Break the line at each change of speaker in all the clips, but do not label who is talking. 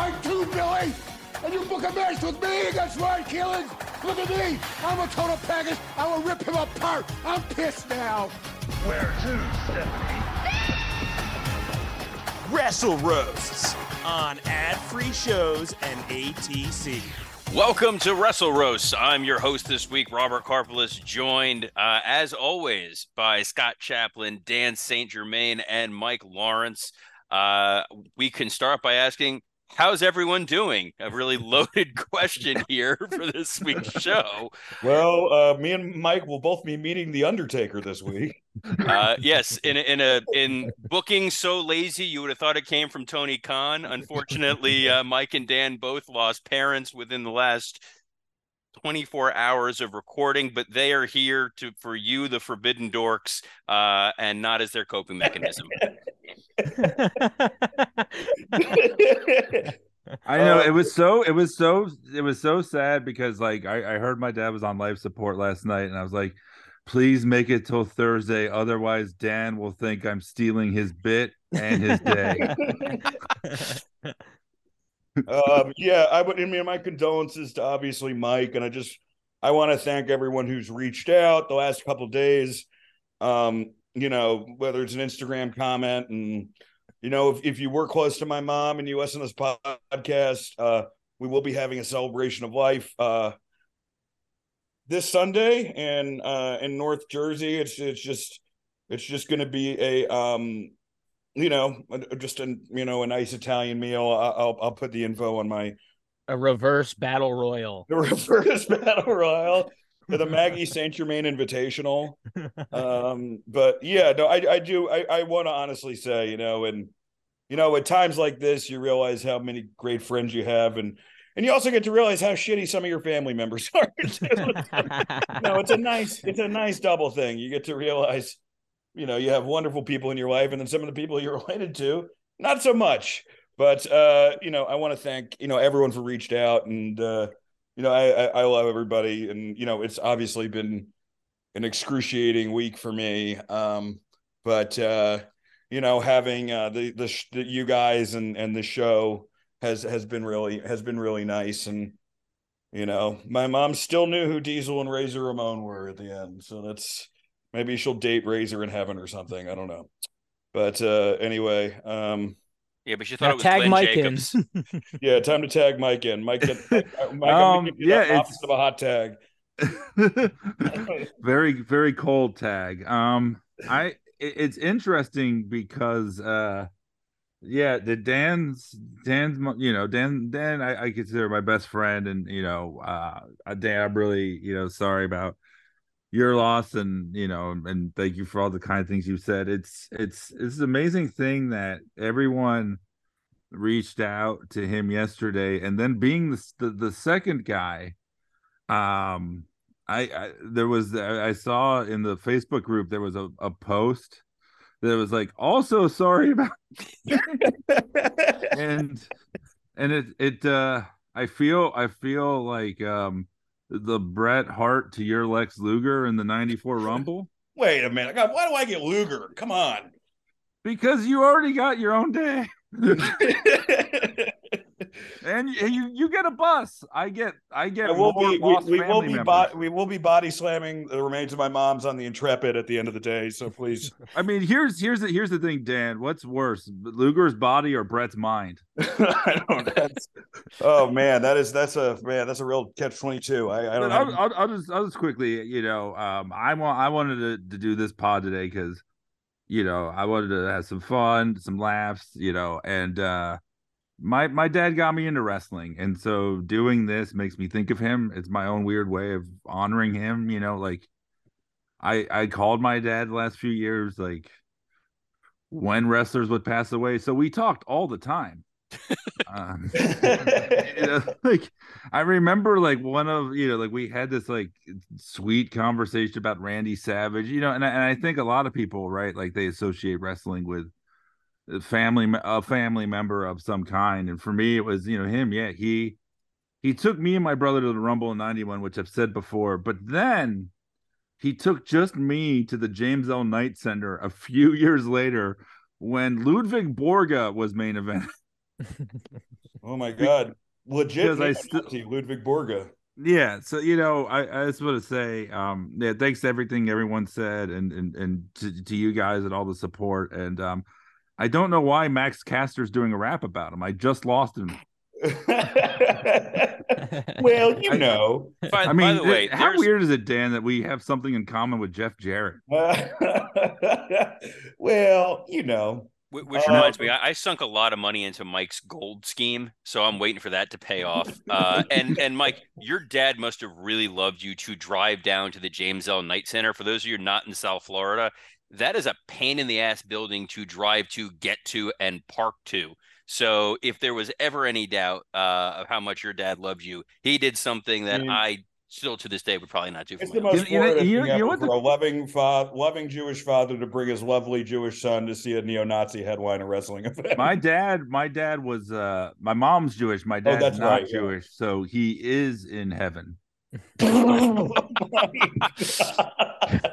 Are too tight too, Billy! And you book a match with me against Ryan Keelan! Look at me! I'm a total package! I will rip him apart! I'm pissed now!
Where to, Stephanie?
Wrestle Roasts on ad-free shows and ATC.
Welcome to Wrestle Roast. I'm your host this week, Robert Karpolis, joined uh, as always by Scott Chaplin, Dan St. Germain, and Mike Lawrence. Uh, we can start by asking, how's everyone doing? A really loaded question here for this week's show.
Well, uh, me and Mike will both be meeting the Undertaker this week.
Uh, yes, in a, in a in booking so lazy, you would have thought it came from Tony Khan. Unfortunately, uh, Mike and Dan both lost parents within the last 24 hours of recording, but they are here to for you, the Forbidden Dorks, uh, and not as their coping mechanism.
I know it was so it was so it was so sad because like I, I heard my dad was on life support last night and I was like, please make it till Thursday, otherwise Dan will think I'm stealing his bit and his day.
um, yeah, I would. I mean, my condolences to obviously Mike, and I just I want to thank everyone who's reached out the last couple of days. Um, you know, whether it's an Instagram comment, and you know, if, if you were close to my mom and you listen to this podcast, uh, we will be having a celebration of life uh, this Sunday, and uh, in North Jersey, it's it's just it's just going to be a um you know, just a you know a nice Italian meal. I- I'll I'll put the info on my
a reverse battle royal.
the reverse battle royal the Maggie Saint Germain Invitational. Um, but yeah, no, I I do I I want to honestly say, you know, and you know, at times like this, you realize how many great friends you have, and and you also get to realize how shitty some of your family members are. no, it's a nice it's a nice double thing. You get to realize, you know, you have wonderful people in your life, and then some of the people you're related to, not so much. But uh, you know, I want to thank you know everyone for reached out, and uh, you know, I, I love everybody, and you know, it's obviously been an excruciating week for me. Um, but uh, you know, having uh, the the, sh- the you guys and and the show has has been really has been really nice, and you know, my mom still knew who Diesel and Razor Ramon were at the end, so that's maybe she'll date Razor in heaven or something. I don't know, but uh, anyway, um,
Yeah, but you thought
Now
it was
tag
Glenn
Mike
Jacobs.
in.
yeah, time to tag Mike in. Mike, get, Mike, Mike
Um,
I'm
yeah,
yeah,
it's-
of a hot tag.
very very cold tag. Um, I it- it's interesting because uh, yeah, the Dan's Dan's you know Dan Dan I, I consider my best friend, and you know uh a Dan I'm really you know sorry about your loss and you know and thank you for all the kind things you said. It's it's it's an amazing thing that everyone reached out to him yesterday and then being the the, the second guy um I, I there was I I saw in the Facebook group there was a, a post that was like also sorry about and and it it uh I feel I feel like um the Bret Hart to your Lex Luger in the 94 Rumble
Wait a minute. God, why do I get Luger? Come on.
because you already got your own day and you, you get a bus. I get I get
I will be, we, we will be bo- we will be body slamming the remains of my mom's on the Intrepid at the end of the day. So please,
I mean, here's here's the here's the thing, Dan. What's worse, Luger's body or Brett's mind?
I don't. That's, oh man, that is that's a man that's a real catch twenty two. I, I don't.
I'll, I'll, I'll just I'll just quickly, you know, um, I want I wanted to, to do this pod today because, you know, I wanted to have some fun, some laughs, you know, and uh, my my dad got me into wrestling, and so doing this makes me think of him. It's my own weird way of honoring him, you know, like. I I called my dad the last few years, like when wrestlers would pass away. So we talked all the time. Um, you know, like I remember like one of you know like we had this like sweet conversation about Randy Savage, you know, and I, and I think a lot of people right like they associate wrestling with family a family member of some kind, and for me it was you know him, yeah he he took me and my brother to the Rumble in '91, which I've said before, but then he took just me to the James L. Knight Center a few years later when Ludwig Borga was main event.
oh my god, legit!
Because I
Ludwig Borga.
Yeah, so you know, I, I just want to say, um, yeah, thanks to everything everyone said, and and and to, to you guys and all the support. And um, I don't know why Max Caster's doing a rap about him. I just lost him.
well, you
I-
know.
By,
I mean,
by the way,
how weird is it, Dan, that we have something in common with Jeff Jarrett?
well, you know.
Wh- Which
Uh,
reminds me, I, I sunk a lot of money into Mike's gold scheme, so I'm waiting for that to pay off. Uh, and and Mike, your dad must have really loved you to drive down to the James L. Knight Center. For those of you not in South Florida, that is a pain in the ass building to drive to, get to, and park to. So if there was ever any doubt uh, of how much your dad loved you, he did something that
Mm.
I still to this day would probably not do for
It's
my
the most
You know-
Florida
you- you know
ever for
the-
a loving father, loving Jewish father to bring his lovely Jewish son to see a neo-Nazi headline a wrestling event.
My dad, my dad was uh my mom's Jewish, my dad's
Oh, that's
not
right, yeah.
Jewish, so he is in heaven.
oh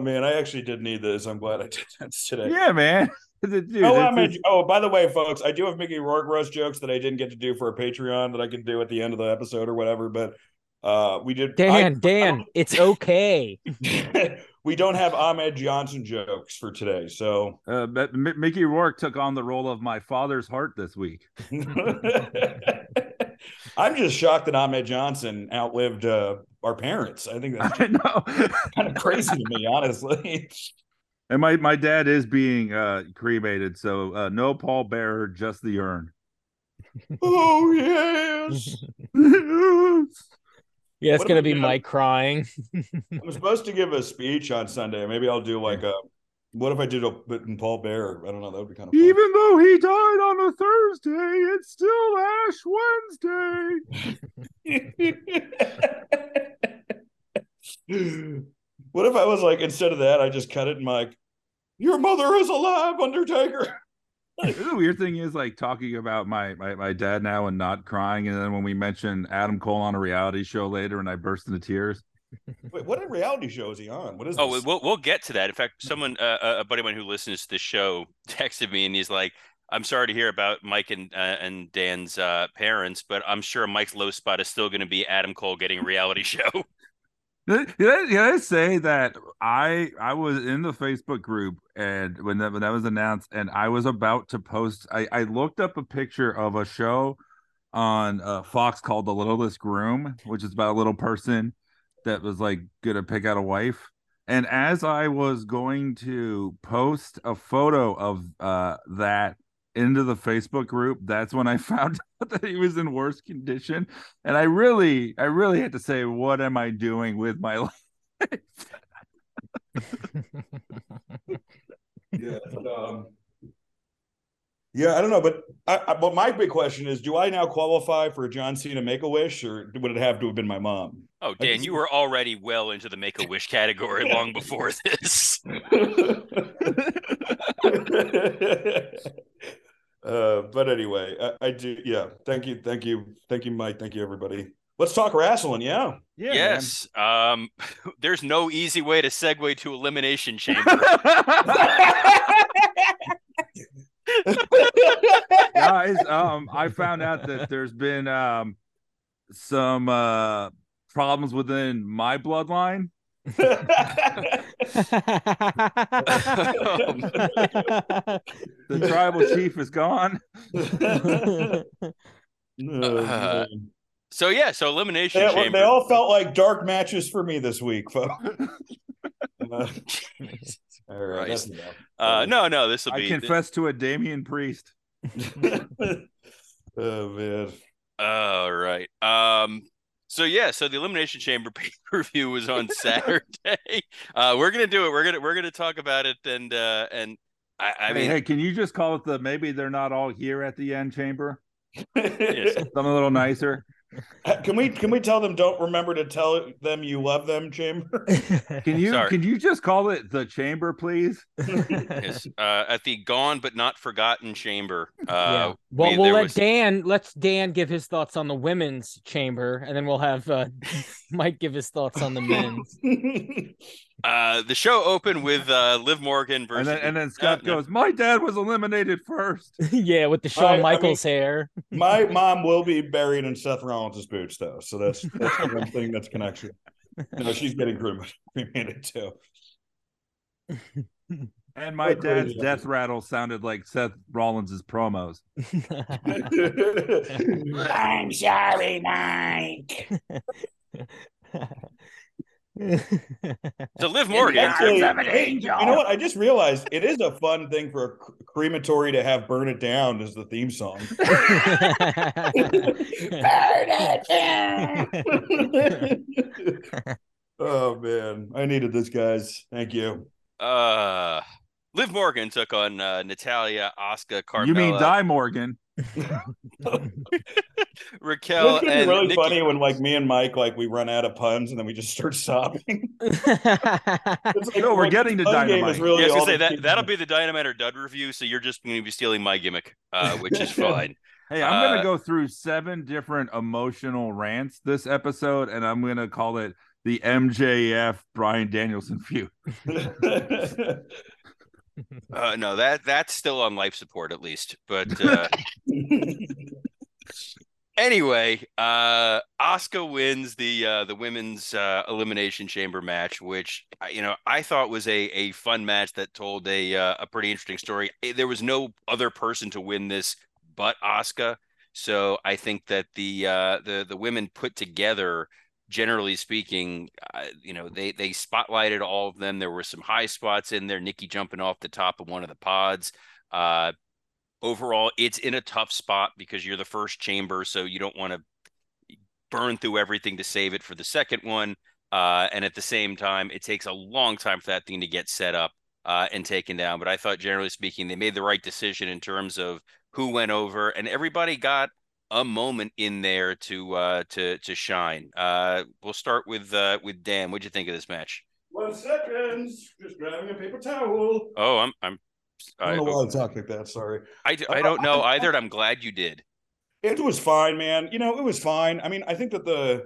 man, I actually did need this. I'm glad I did that today.
Yeah, man. Dude,
oh,
it's-
I'm a- oh, by the way, folks, I do have Mickey Rourke roast jokes that I didn't get to do for a Patreon that I can do at the end of the episode or whatever. But uh, we did.
Dan, Dan, it's okay.
We don't have Ahmed Johnson jokes for today, so
uh, but M- Mickey Rourke took on the role of my father's heart this week.
I'm just shocked that Ahmed Johnson outlived uh, our parents. I think that's
I know.
kind of crazy to me, honestly.
And my my dad is being uh cremated, so uh no Paul Bearer, just the urn.
oh yes.
Yeah, it's
What
gonna be
you?
Mike crying.
I'm supposed to give a speech on Sunday. Maybe I'll do like a. What if I did a bit in Paul Bearer? I don't know. That would be kind of fun.
Even though he died on a Thursday, it's still Ash Wednesday.
what if I was like instead of that, I just cut it and like, your mother is alive, Undertaker.
the weird thing is like talking about my, my my dad now and not crying, and then when we mention Adam Cole on a reality show later, and I burst into tears.
Wait, what reality show is he on? What is
Oh,
this?
we'll we'll get to that. In fact, someone, uh, a- a buddy of mine who listens to the show, texted me and he's like, "I'm sorry to hear about Mike and uh, and Dan's uh, parents, but I'm sure Mike's low spot is still going to be Adam Cole getting a reality show."
Did I, did I- did I say that I I was in the Facebook group and when that when that was announced and I was about to post I I looked up a picture of a show on uh, Fox called The Littlest Groom, which is about a little person that was like gonna pick out a wife. And as I was going to post a photo of uh that into the Facebook group, that's when I found out that he was in worse condition. And I really, I really had to say, what am I doing with my life?
yeah, um, yeah, I don't know, but I, I, but my big question is: Do I now qualify for John Cena Make a Wish, or would it have to have been my mom?
Oh, Dan, you were already well into the Make a Wish category long before this.
uh, but anyway, I, I do. Yeah, thank you, thank you, thank you, Mike. Thank you, everybody. Let's talk wrestling. Yeah.
Yeah,
yes. Um, there's no easy way to segue to Elimination Chamber.
Guys, um, I found out that there's been um some uh problems within my bloodline. The tribal chief is gone.
Uh, so yeah, so Elimination
They,
Chamber.
they all felt like dark matches for me this week, folks. Uh, all right,
Christ. Uh, no, no, this will be.
I
be.
confess to a Damian priest.
oh man.
All right. Um. So yeah, so the Elimination Chamber pay per view was on Saturday. uh, we're gonna do it. We're gonna we're gonna talk about it, and uh, and I, I
hey,
mean,
hey, can you just call it the maybe they're not all here at the end chamber?
Yes.
Something a little nicer.
Can we can we tell them don't remember to tell them you love them, Chamber?
Can you
Sorry.
can you just call it the chamber, please?
yes, uh, at the gone but not forgotten chamber. Uh,
yeah. Well,
we-
we'll let
was-
Dan. Let's Dan give his thoughts on the women's chamber, and then we'll have uh, Mike give his thoughts on the men's.
Uh, the show opened with uh, Liv Morgan
And
versus
then and then Scott
no.
goes, "My dad was eliminated first.
yeah, with the Shawn
I- I mean-
Michaels hair.
My mom will be buried in Seth Rollins' boots, though. So that's that's the one thing that's connection. No, she's getting crem- cremated too.
And my
What
dad's death
episode.
rattle sounded like Seth Rollins' promos.
I'm sorry, Mike.
So Liv Morgan.
Actually,
of an
hey,
angel.
You know what? I just realized it is a fun thing for a cr- crematory to have "Burn It Down" as the theme song. burn it down oh man, I needed this, guys. Thank you.
Uh, Liv Morgan took on uh, Natalya, Asuka, Carmella,
You mean Die Morgan?
Raquel,
It's gonna
and
be really
Nikki.
funny when like me and Mike like we run out of puns and then we just start sobbing. It's like,
No, we're
like,
getting to
the game
Dynamite.
is really
Yeah, I was
all
gonna say
the
that
kids-
that'll be the Dynamite or Dud review. So you're just going to be stealing my gimmick, uh, which is fine.
Hey, I'm
Uh,
gonna go through seven different emotional rants this episode, and I'm gonna call it the MJF Bryan Danielson feud.
Uh, no, that that's still on life support at least. But uh, anyway, uh, Asuka wins the uh, the women's uh, elimination chamber match, which uh, you know I thought was a a fun match that told a uh, a pretty interesting story. Eh, There was no other person to win this but Asuka, so I think that the uh, the the women put together. Generally speaking, uh, you know they they spotlighted all of them. There were some high spots in there. Nikki jumping off the top of one of the pods. Uh, overall it's in a tough spot because you're the first chamber so you don't want to burn through everything to save it for the second one uh, and at the same time it takes a long time for that thing to get set up uh, and taken down but i thought generally speaking they made the right decision in terms of who went over and everybody got a moment in there to uh to to shine uh we'll start with uh with dan what'd you think of this match
One second, just grabbing a paper towel.
oh i'm i'm
I
I,
don't know why I talk like that. Sorry.
I, I don't know either and i'm glad you did
It was fine, man. You know, it was fine. I mean, I think that the,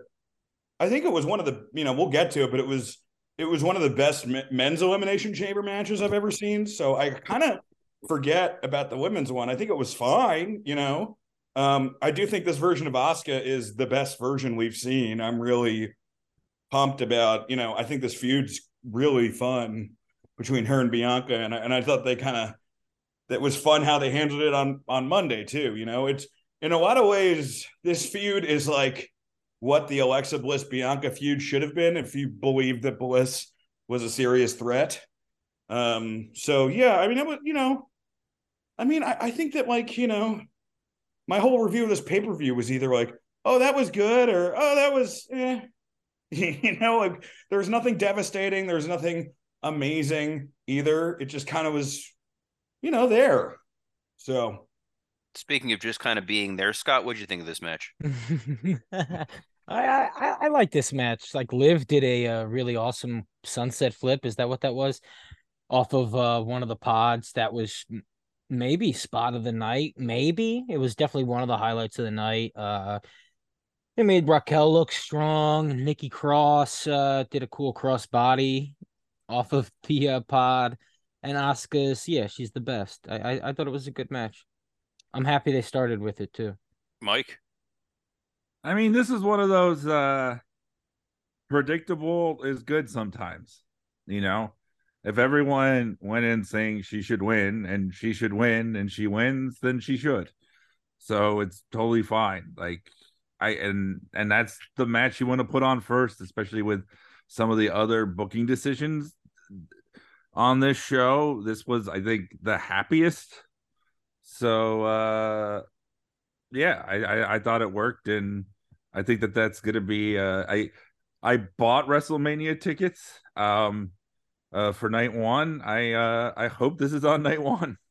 I think it was one of the, you know, we'll get to it, but it was, it was one of the best men's elimination chamber matches I've ever seen. So I kind of forget about the women's one. I think it was fine. You know, um, I do think this version of Asuka is the best version we've seen. I'm really pumped about. You know, I think this feud's really fun between her and Bianca, and I, and I thought they kind of that was fun how they handled it on on Monday too. You know, it's in a lot of ways this feud is like what the Alexa Bliss Bianca feud should have been if you believe that Bliss was a serious threat. Um, so yeah, I mean, it was you know, I mean, I, I think that like you know, my whole review of this pay per view was either like, oh, that was good, or oh, that was, eh. you know, like there's nothing devastating, there's nothing amazing either. It just kind of was, you know, there. So
Speaking of just kind of being there, Scott, what'd you think of this match?
I, I I like this match. Like Liv did a, uh really awesome sunset flip. Is that what that was? Off of uh, one of the pods. That was m- maybe spot of the night. Maybe it was definitely one of the highlights of the night. Uh, it made Raquel look strong. Nikki Cross uh, did a cool cross body off of the uh, pod. And Asuka's, yeah, she's the best. I, I I thought it was a good match. I'm happy they started with it too.
Mike?
I mean, this is one of those uh predictable is good sometimes. You know, if everyone went in saying she should win and she should win and she wins, then she should. So it's totally fine. Like I and and that's the match you want to put on first, especially with some of the other booking decisions on this show. This was, I think, the happiest. So uh yeah, I, I I thought it worked, and I think that that's gonna be. Uh, I I bought WrestleMania tickets. Um, uh, for night one. I uh, I hope this is on night one.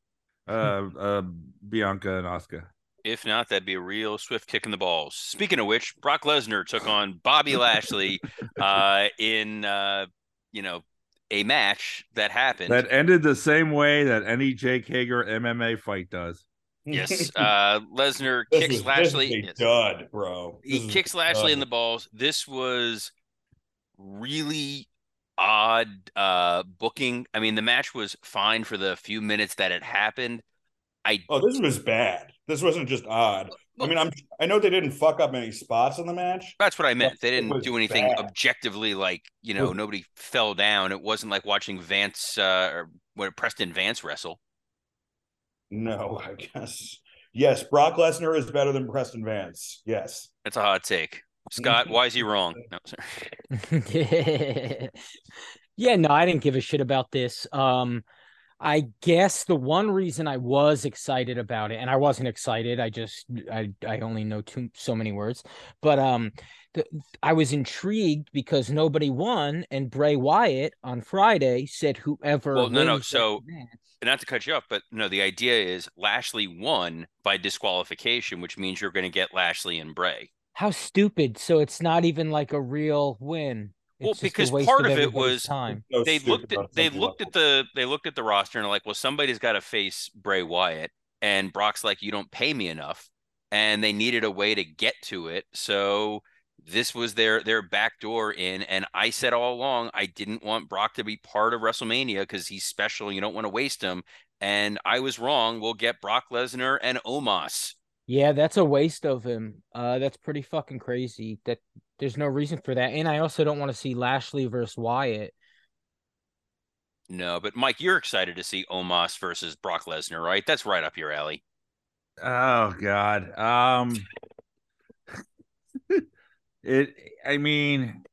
Uh, uh, Bianca and Asuka.
If not, that'd be a real swift kick in the balls. Speaking of which, Brock Lesnar took on Bobby Lashley uh, in uh, you know a match that happened.
That ended the same way that any Jake Hager MMA fight does.
yes, uh, Lesnar kicks
is-
Lashley.
This
yes.
dud, bro. This
he
is
kicks
a
Lashley in the balls. This was really odd uh booking. I mean, the match was fine for the few minutes that it happened. I
Oh, this was bad. This wasn't just odd. I mean, I'm I know they didn't fuck up any spots in the match.
that's what I meant. They didn't do anything
bad.
objectively like, you know, nobody fell down. It wasn't like watching Vance uh or what Preston Vance wrestle.
No, I guess. Yes, Brock Lesnar is better than Preston Vance. Yes.
That's a hot take. Scott, why is he wrong? No, sorry.
yeah, no, I didn't give a shit about this. Um, I guess the one reason I was excited about it, and I wasn't excited, I just I I only know two so many words, but um, the, I was intrigued because nobody won, and Bray Wyatt on Friday said whoever.
Well, no, no, so-
match-
not to cut you off, but no, the idea is Lashley won by disqualification, which means you're going to get Lashley and Bray.
How stupid! So it's not even like a real win.
Well,
It's just a
because part of it was
time.
So
they
stupid
looked at they looked
like
at the they looked at the roster and are like, well, somebody's got to face Bray Wyatt, and Brock's like, you don't pay me enough, and they needed a way to get to it, so this was their their back door in. And I said all along, I didn't want Brock to be part of WrestleMania because he's special. You don't want to waste him, and I was wrong. We'll get Brock Lesnar and Omos.
Yeah, that's a waste of him. Uh, that's pretty fucking crazy. That there's no reason for that. And I also don't want to see Lashley versus Wyatt.
No, but Mike, you're excited to see Omos versus Brock Lesnar, right? That's right up your alley.
Oh God. Um it I mean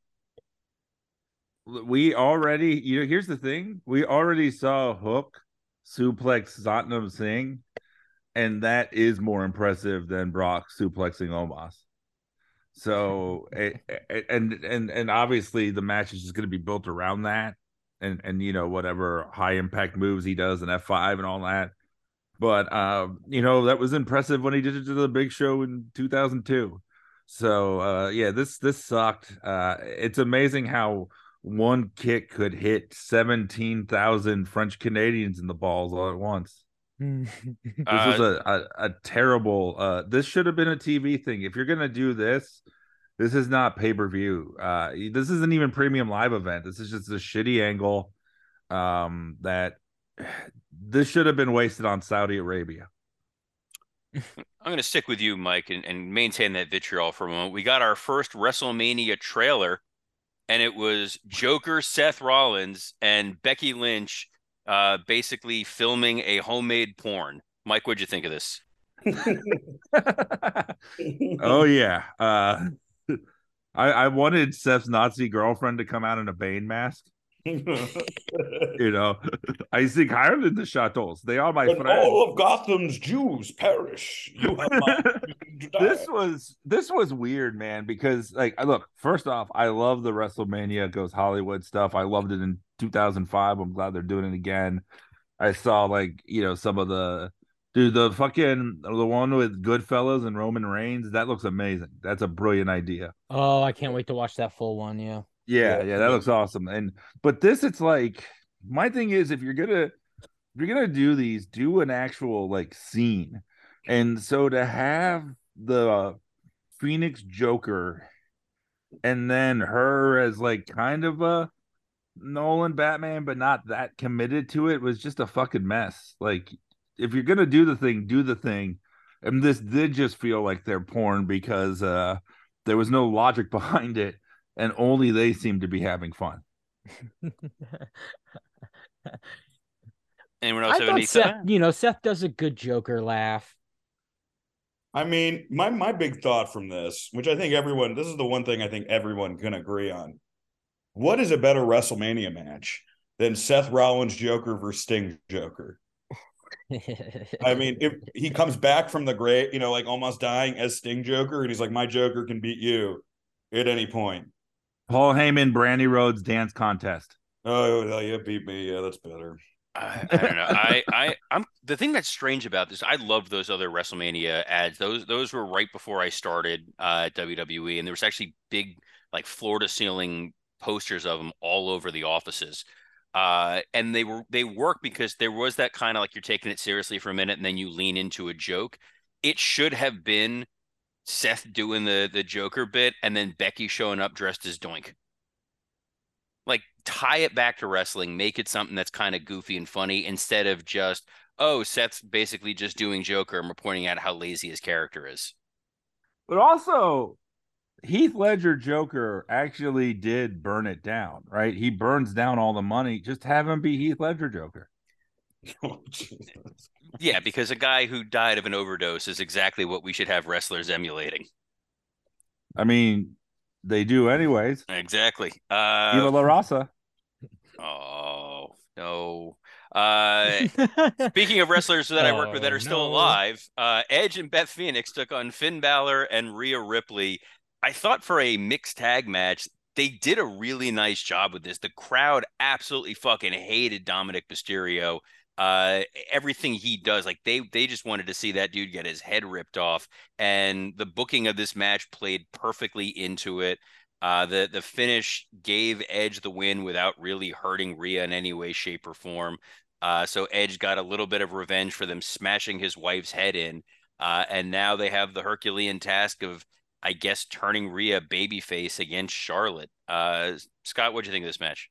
we already you know here's the thing. We already saw Hook suplex Satnam Singh and that is more impressive than Brock suplexing Omos. So it, it- and and and obviously the match is just going to be built around that and and you know whatever high impact moves he does in F5 and all that. But um, you know, that was impressive when he did it to the big show in 2002. So uh yeah, this this sucked. Uh it's amazing how one kick could hit 17,000 French Canadians in the balls all at once. This was
Uh,
a, a, a terrible uh this should have been a TV thing. If you're gonna do this, this is not pay-per-view. Uh this isn't even premium live event. This is just a shitty angle. Um that this should have been wasted on Saudi Arabia.
I'm going to stick with you, Mike, and, and maintain that vitriol for a moment. We got our first WrestleMania trailer, and it was Joker, Seth Rollins, and Becky Lynch uh, basically filming a homemade porn. Mike, what'd you think of this?
oh yeah. Uh I, I wanted Seth's Nazi girlfriend to come out in a Bane mask. You know, I seek higher than the chateaus. They are my
When
friends.
all of Gotham's Jews perish, you have my reason to die.
this was this was weird, man. Because like, look first off, I love the WrestleMania goes Hollywood stuff. I loved it in 2005. I'm glad they're doing it again. I saw like you know some of the dude the fucking the one with Goodfellas and Roman Reigns. That looks amazing. That's a brilliant idea.
oh, I can't wait to watch that full one. Yeah.
Yeah,
Yeah,
yeah, that looks awesome. And but this, it's like my thing is if you're gonna if you're gonna do these, do an actual like scene. And so to have the uh, Phoenix Joker and then her as like kind of a Nolan Batman, but not that committed to it was just a fucking mess. Like if you're gonna do the thing, do the thing. And this did just feel like they're porn because uh there was no logic behind it and only they seem to be having fun.
Anyone else
I
have
thought
any
Seth, you know, Seth does a good Joker laugh.
I mean, my my big thought from this, which I think everyone, this is the one thing I think everyone can agree on. What is a better WrestleMania match than Seth Rollins Joker versus Sting Joker? I mean, if he comes back from the grave, you know, like almost dying as Sting Joker, and he's like, "My Joker can beat you at any point."
Paul Heyman, Brandi Rhodes dance contest.
Oh, no, you beat me. Yeah, that's better.
I, I don't know. I, I, I'm the thing that's strange about this. I love those other WrestleMania ads. Those, those were right before I started uh, at WWE, and there was actually big, like floor to ceiling posters of them all over the offices. Uh, and they were they work because there was that kind of like you're taking it seriously for a minute, and then you lean into a joke. It should have been Seth doing the the Joker bit, and then Becky showing up dressed as Doink like tie it back to wrestling, make it something that's kind of goofy and funny instead of just, oh, Seth's basically just doing Joker and we're pointing out how lazy his character is.
But also, Heath Ledger Joker actually did burn it down, right? He burns down all the money. Just have him be Heath Ledger Joker.
Oh,
yeah, because a guy who died of an overdose is exactly what we should have wrestlers emulating.
I mean, they do anyways.
Exactly.
Uh,
Uh,
La Raza.
oh no. Uh, speaking of wrestlers that I work with that
Oh,
are still
no.
alive, uh, Edge and Beth Phoenix took on Finn Balor and Rhea Ripley. I thought for a mixed tag match, they did a really nice job with this. The crowd absolutely fucking hated Dominic Mysterio. Uh, everything he does, like they they just wanted to see that dude get his head ripped off. And the booking of this match played perfectly into it. Uh, the the finish gave Edge the win without really hurting Rhea in any way, shape, or form. Uh, so Edge got a little bit of revenge for them smashing his wife's head in, uh, and now they have the Herculean task of, I guess, turning Rhea babyface against Charlotte. Uh, Scott, what do you think of this match?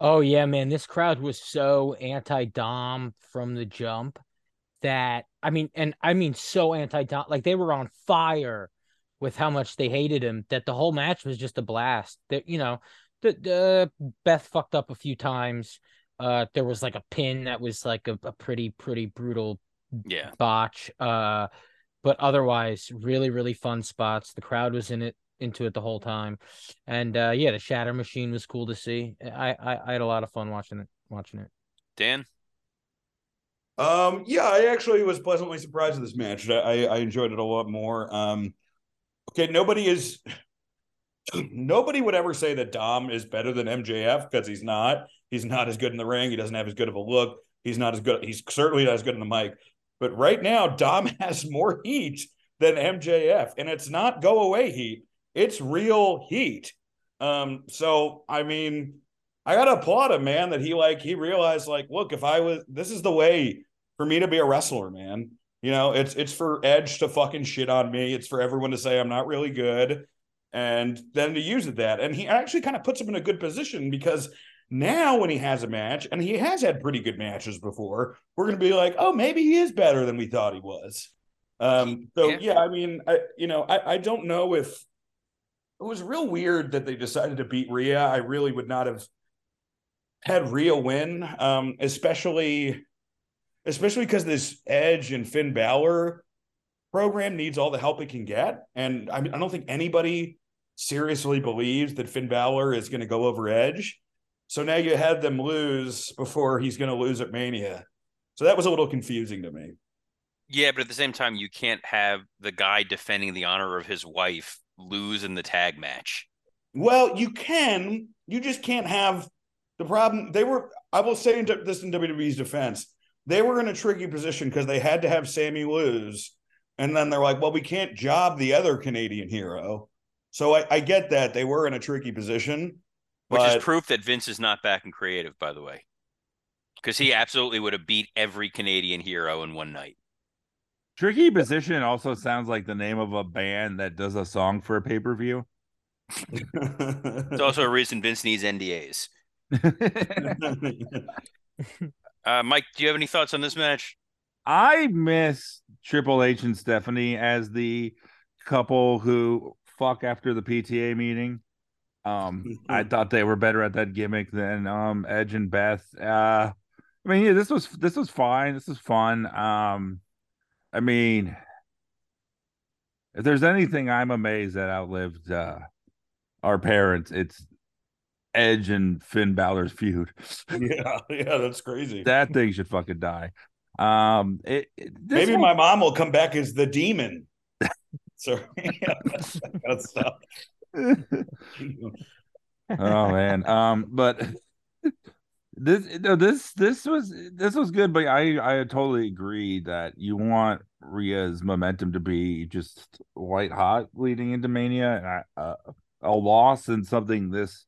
Oh yeah, man, this crowd was so anti-Dom from the jump that I mean, and I mean so anti-Dom, like they were on fire with how much they hated him that the whole match was just a blast. That you know, the, the Beth fucked up a few times. Uh, there was like a pin that was like a, a pretty pretty brutal
Yeah,
botch. Uh, but otherwise, really really fun spots. The crowd was in it into it the whole time, and uh, yeah, the Shatter Machine was cool to see. I, I I had a lot of fun watching it. Watching it.
Dan.
Um, yeah, I actually was pleasantly surprised with this match. I, I enjoyed it a lot more. Um, okay, nobody is nobody would ever say that Dom is better than MJF because he's not. He's not as good in the ring. He doesn't have as good of a look. He's not as good. He's certainly not as good in the mic. But right now, Dom has more heat than MJF, and it's not go away heat. It's real heat. Um, so I mean, I gotta applaud him, man, that he like he realized, like, look, if I was this is the way for me to be a wrestler, man. You know, it's it's for Edge to fucking shit on me. It's for everyone to say I'm not really good, and then to use it that. And he actually kind of puts him in a good position because now when he has a match, and he has had pretty good matches before, we're gonna be like, oh, maybe he is better than we thought he was. Um, so
Yeah.
yeah, I mean, I you know, I, I don't know if it was real weird that they decided to beat Rhea. I really would not have had Rhea win, um, especially especially because this Edge and Finn Balor program needs all the help it can get. And I mean, I don't think anybody seriously believes that Finn Balor is going to go over Edge. So now you had them lose before he's going to lose at Mania. So that was a little confusing to me.
Yeah, but at the same time, you can't have the guy defending the honor of his wife lose in the tag match.
Well, you can. You just can't have the problem. They were, I will say in this in WWE's defense, they were in a tricky position because they had to have Sammy lose. And then they're like, well, we can't job the other Canadian hero. So I, I get that. They were in a tricky position.
Which
but-
is proof that Vince is not back in creative, by the way. Because he absolutely would have beat every Canadian hero in one night.
Tricky Position also sounds like the name of a band that does a song for a pay per view.
It's also a reason Vince needs NDAs. Uh, Mike, do you have any thoughts on this match?
I miss Triple H and Stephanie as the couple who fuck after the PTA meeting. Um, I thought they were better at that gimmick than um Edge and Beth. Uh, I mean, yeah, this was this was fine. This was fun. Um, I mean, if there's anything I'm amazed that outlived uh, our parents, it's Edge and Finn Balor's feud.
yeah, yeah, that's crazy.
that thing should fucking die. Um, it, it-
Maybe
whole-
my mom will come back as the demon. So yeah, that's, that's stuff.
oh man. Um, but this this this was this was good, but I I totally agree that you want Rhea's momentum to be just white hot leading into Mania, and uh, a loss in something this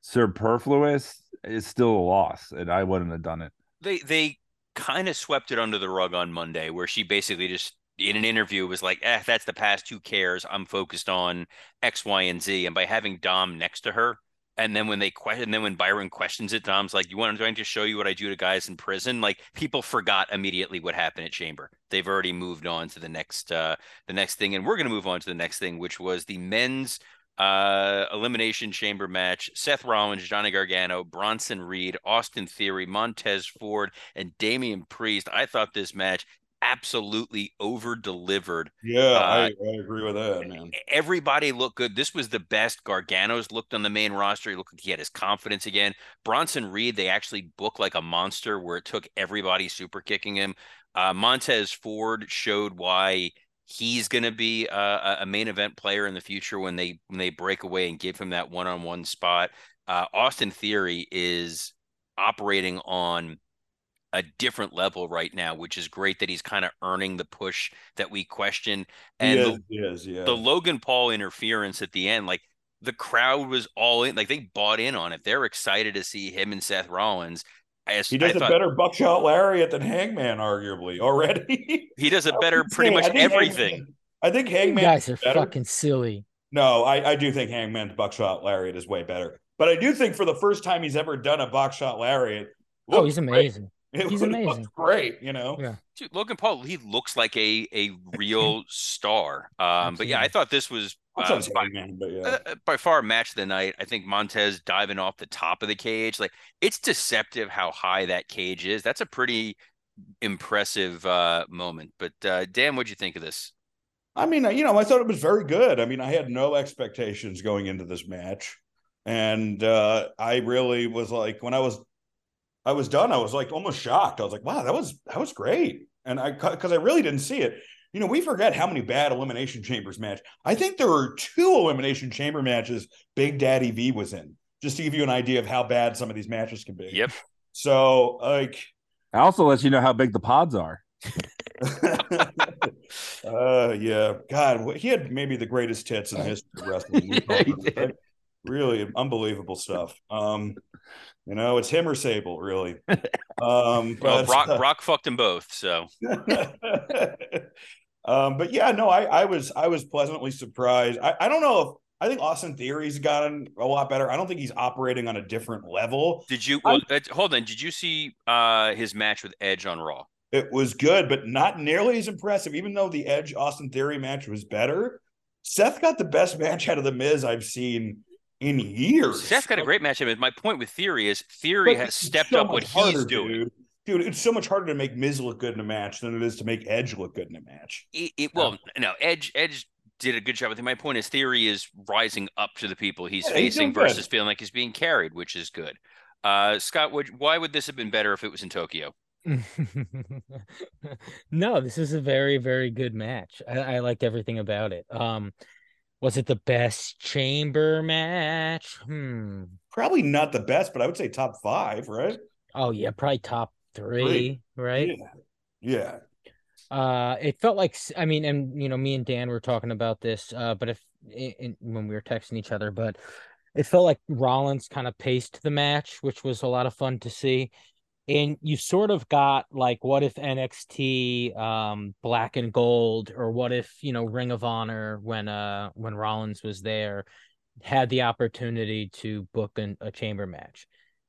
superfluous is still a loss, and I wouldn't have done it.
They they kind of swept it under the rug on Monday, where she basically just in an interview was like, "Eh, that's the past. Who cares? I'm focused on X, Y, and Z." And by having Dom next to her, and then when they question, and then when Byron questions it, Dom's like, "You want I'm trying to show you what I do to guys in prison?" Like people forgot immediately what happened at Chamber. They've already moved on to the next uh the next thing, and we're going to move on to the next thing, which was the men's uh elimination chamber match seth rollins johnny gargano bronson reed austin theory montez ford and damian priest i thought this match absolutely over delivered
Yeah,
Uh,
I, I agree with that, man.
everybody looked good. This was the best gargano's looked on the main roster. He looked like he had his confidence again. Bronson reed they actually booked like a monster where it took everybody super kicking him. Uh montez ford showed why he's going to be a, a main event player in the future when they when they break away and give him that one-on-one spot. Uh austin theory is operating on a different level right now which is great that he's kind of earning the push that we question and
he
the-
is, he is, yeah.
the Logan Paul interference at the end, like the crowd was all in, like they bought in on it. They're excited to see him and Seth Rollins. As
he does
I
a
thought,
better buckshot lariat than Hangman, arguably already.
he does a better pretty
say,
much
I
everything.
Hangman- I think
You
Hangman
guys are
better.
fucking silly.
No, I, I do think Hangman's buckshot lariat is way better. But I do think for the first time he's ever done a buckshot lariat,
Oh,
looked
he's
great.
amazing.
It
He's amazing.
great, you know.
Yeah.
Dude, Logan Paul, he looks like a a real star. Um, but yeah, I thought this was
I'll
uh, by,
Hangman, but yeah.
uh, by far match of the night. I think Montez diving off the top of the cage, like it's deceptive how high that cage is. That's a pretty impressive uh moment. But uh Dan, what'd you think of this?
I mean, you know, I thought it was very good. I mean, I had no expectations going into this match. And uh I really was like when I was I was done, I was like almost shocked. I was like, wow, that was that was great. And I because I really didn't see it. You know, we forget how many bad elimination chambers match. I think there were two elimination chamber matches Big Daddy V was in, just to give you an idea of how bad some of these matches can be.
Yep.
So like
I also let you know how big the pods are.
uh yeah god he had maybe the greatest tits in the history of wrestling
Yeah, he
call really unbelievable stuff um you know it's him or sable really um
Well,
but,
Brock Brock fucked them both. So
um but yeah no i i was i was pleasantly surprised i, I don't know if i think austin theory's gotten a lot better i don't think he's operating on a different level
did you well, uh, hold on? Did you see uh his match with Edge on Raw?
It was good, but not nearly as impressive. Even though the Edge Austin Theory match was better, Seth got the best match out of the Miz I've seen in years.
Seth got a great match. I my point with Theory is Theory
But
has stepped
so
up what
much
he's
harder,
doing.
dude. Dude, it's so much harder to make Miz look good in a match than it is to make Edge look good in a match.
It, it- well, no, Edge Edge did a good job. I think my point is Theory is rising up to the people he's
Yeah, he's
facing
good.
versus feeling like he's being carried, which is good. Uh, Scott, would, why would this have been better if it was in Tokyo?
no, this is a very, very good match. I, I liked everything about it. Um, was it the best chamber match? Hmm.
Probably not the best, but I would say top five, right?
Oh yeah, probably top three, right?
Yeah. Yeah.
Uh, it felt like I mean, and you know, me and Dan were talking about this. Uh, but if in, in, when we were texting each other, but it felt like Rollins kind of paced the match, which was a lot of fun to see. And you sort of got like, what if NXT, um, Black and Gold, or what if you know Ring of Honor when uh when Rollins was there, had the opportunity to book an, a chamber match.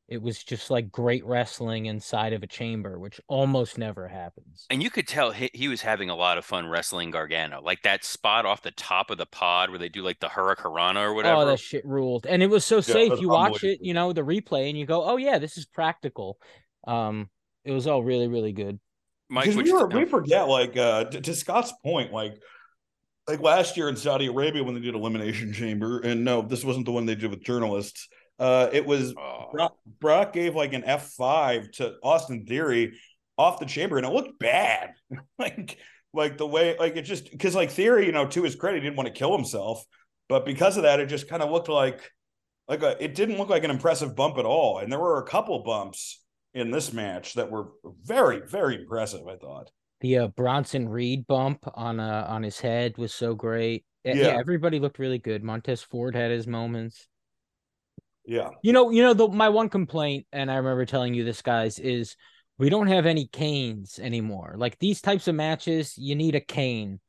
It was just like great wrestling inside of a chamber, which almost never happens.
And you could tell he, he was having a lot of fun wrestling Gargano, like that spot off the top of the pod where they do like the Hurricanrana or whatever.
Oh, that shit ruled. And it was so safe. You watch it, you know, the replay and you go, "Oh yeah, this is practical." Um it was all really really good.
Mike,
we were we forget like uh to, to Scott's point like like last year in Saudi Arabia when they did elimination chamber and no this wasn't the one they did with journalists uh it was
Oh.
Brock, Brock gave like an F5 to Austin Theory off the chamber and it looked bad like like the way like it just because like Theory you know to his credit he didn't want to kill himself but because of that it just kind of looked like like a it didn't look like an impressive bump at all. And there were a couple bumps in this match that were very, very impressive, I thought.
The uh, Bronson Reed bump on uh on his head was so great. Yeah.
Yeah.
everybody looked really good. Montez Ford had his moments.
Yeah.
You know, you know, the my one complaint, and I remember telling you this, guys, is we don't have any canes anymore. Like these types of matches, you need a cane,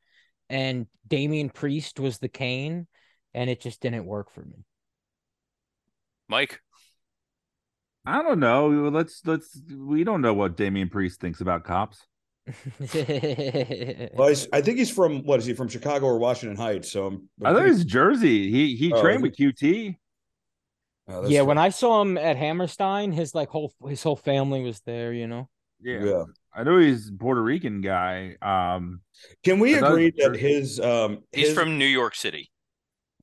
and Damian Priest was the cane, and it just didn't work for me.
Mike,
I don't know. Let's let's. We don't know what Damian Priest thinks about cops.
Well, he's, I think he's from what is he from Chicago or Washington Heights? So I'm,
I thought it's Jersey. He he
Oh,
trained with QT.
Oh,
yeah,
right.
when I saw him at Hammerstein, his like whole his whole family was there. You know.
Yeah.
yeah.
I know he's a Puerto Rican guy. Um,
Can we agree that his um
he's from New York City.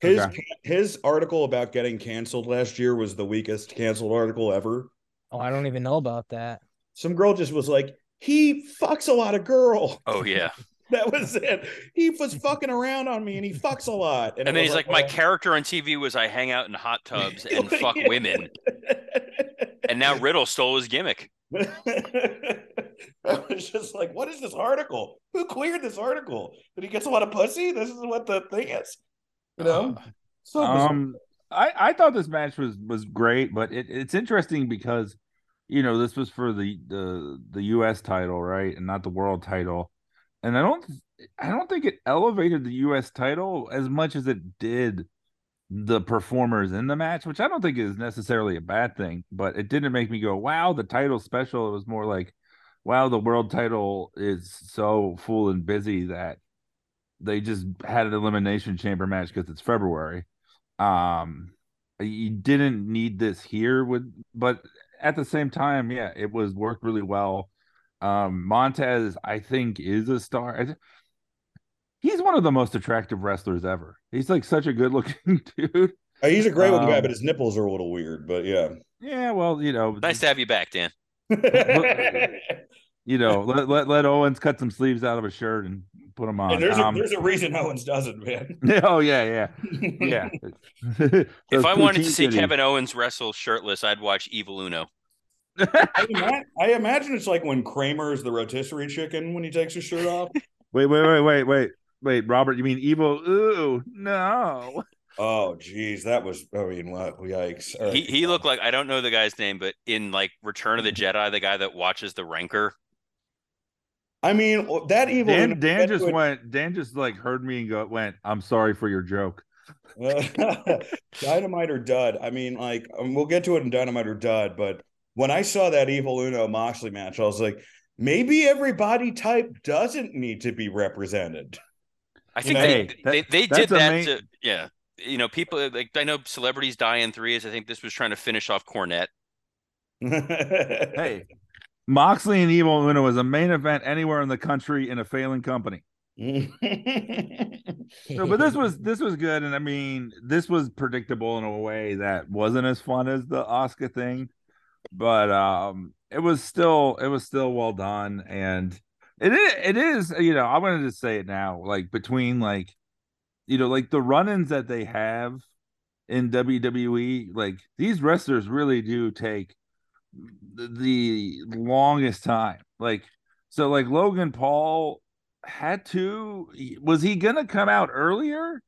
His
Okay.
his article about getting canceled last year was the weakest canceled article ever.
Oh, I don't even know about that.
Some girl just was like, he fucks a lot of girl.
Oh yeah.
That was it. He was fucking around on me and he fucks a lot.
And
it
then he's like, my
well-
character on TV was I hang out in hot tubs and fuck women. And now Riddle stole his gimmick.
I was just like, what is this article? Who cleared this article? Did he get a lot of pussy? This is what the thing is. You know? So
um, I I thought this match was was great, but it, it's interesting because you know this was for the the the U.S. title, right, and not the world title, and I don't I don't think it elevated the U.S. title as much as it did the performers in the match, which I don't think is necessarily a bad thing, but it didn't make me go, wow, the title special. It was more like, wow, the world title is so full and busy that they just had an elimination chamber match because it's February. Um, you didn't need this here with, but at the same time, yeah, it was worked really well. Um, Montez, I think, is a star. Th- He's one of the most attractive wrestlers ever. He's like such a good looking dude.
Uh, he's a great looking guy,
um,
but his nipples are a little weird. But yeah.
Yeah, well, you know,
Nice to have you back, Dan.
you know, let, let let Owens cut some sleeves out of a shirt and put them on.
and there's
Um,
a there's a reason Owens doesn't, man.
oh yeah, yeah, yeah.
If I wanted to see Kevin Owens wrestle shirtless, I'd watch Evil Uno.
I, ima- I imagine it's like when Kramer's the rotisserie chicken when he takes his shirt off.
wait, wait, wait, wait, wait, wait, Robert, you mean evil? Ooh, no.
Oh, geez, that was. I mean, what? Yikes! All right.
He he looked like I don't know the guy's name, but in like Return of the Jedi, the guy that watches the Rancor.
I mean, that evil.
Dan, Dan just
would-
went. Dan just like heard me and go went. I'm sorry for your joke.
Dynamite or Dud. I mean, like, um, we'll get to it in Dynamite or Dud, but when I saw that Evil Uno Moxley match, I was like, maybe every body type doesn't need to be represented.
I think
know,
they,
hey, that-
they they did that.
ama-
To, yeah, you know, people like I know celebrities die in threes. I think this was trying to finish off Cornette.
Hey, Moxley and Evil Uno was a main event anywhere in the country in a failing company. No, but this was this was good, and I mean, this was predictable in a way that wasn't as fun as the Oscar thing, but um, it was still it was still well done, and it is it is you know I wanted to say it now, like between like you know like the run-ins that they have in WWE, like these wrestlers really do take the, the longest time, like so like Logan Paul had to was he gonna come out earlier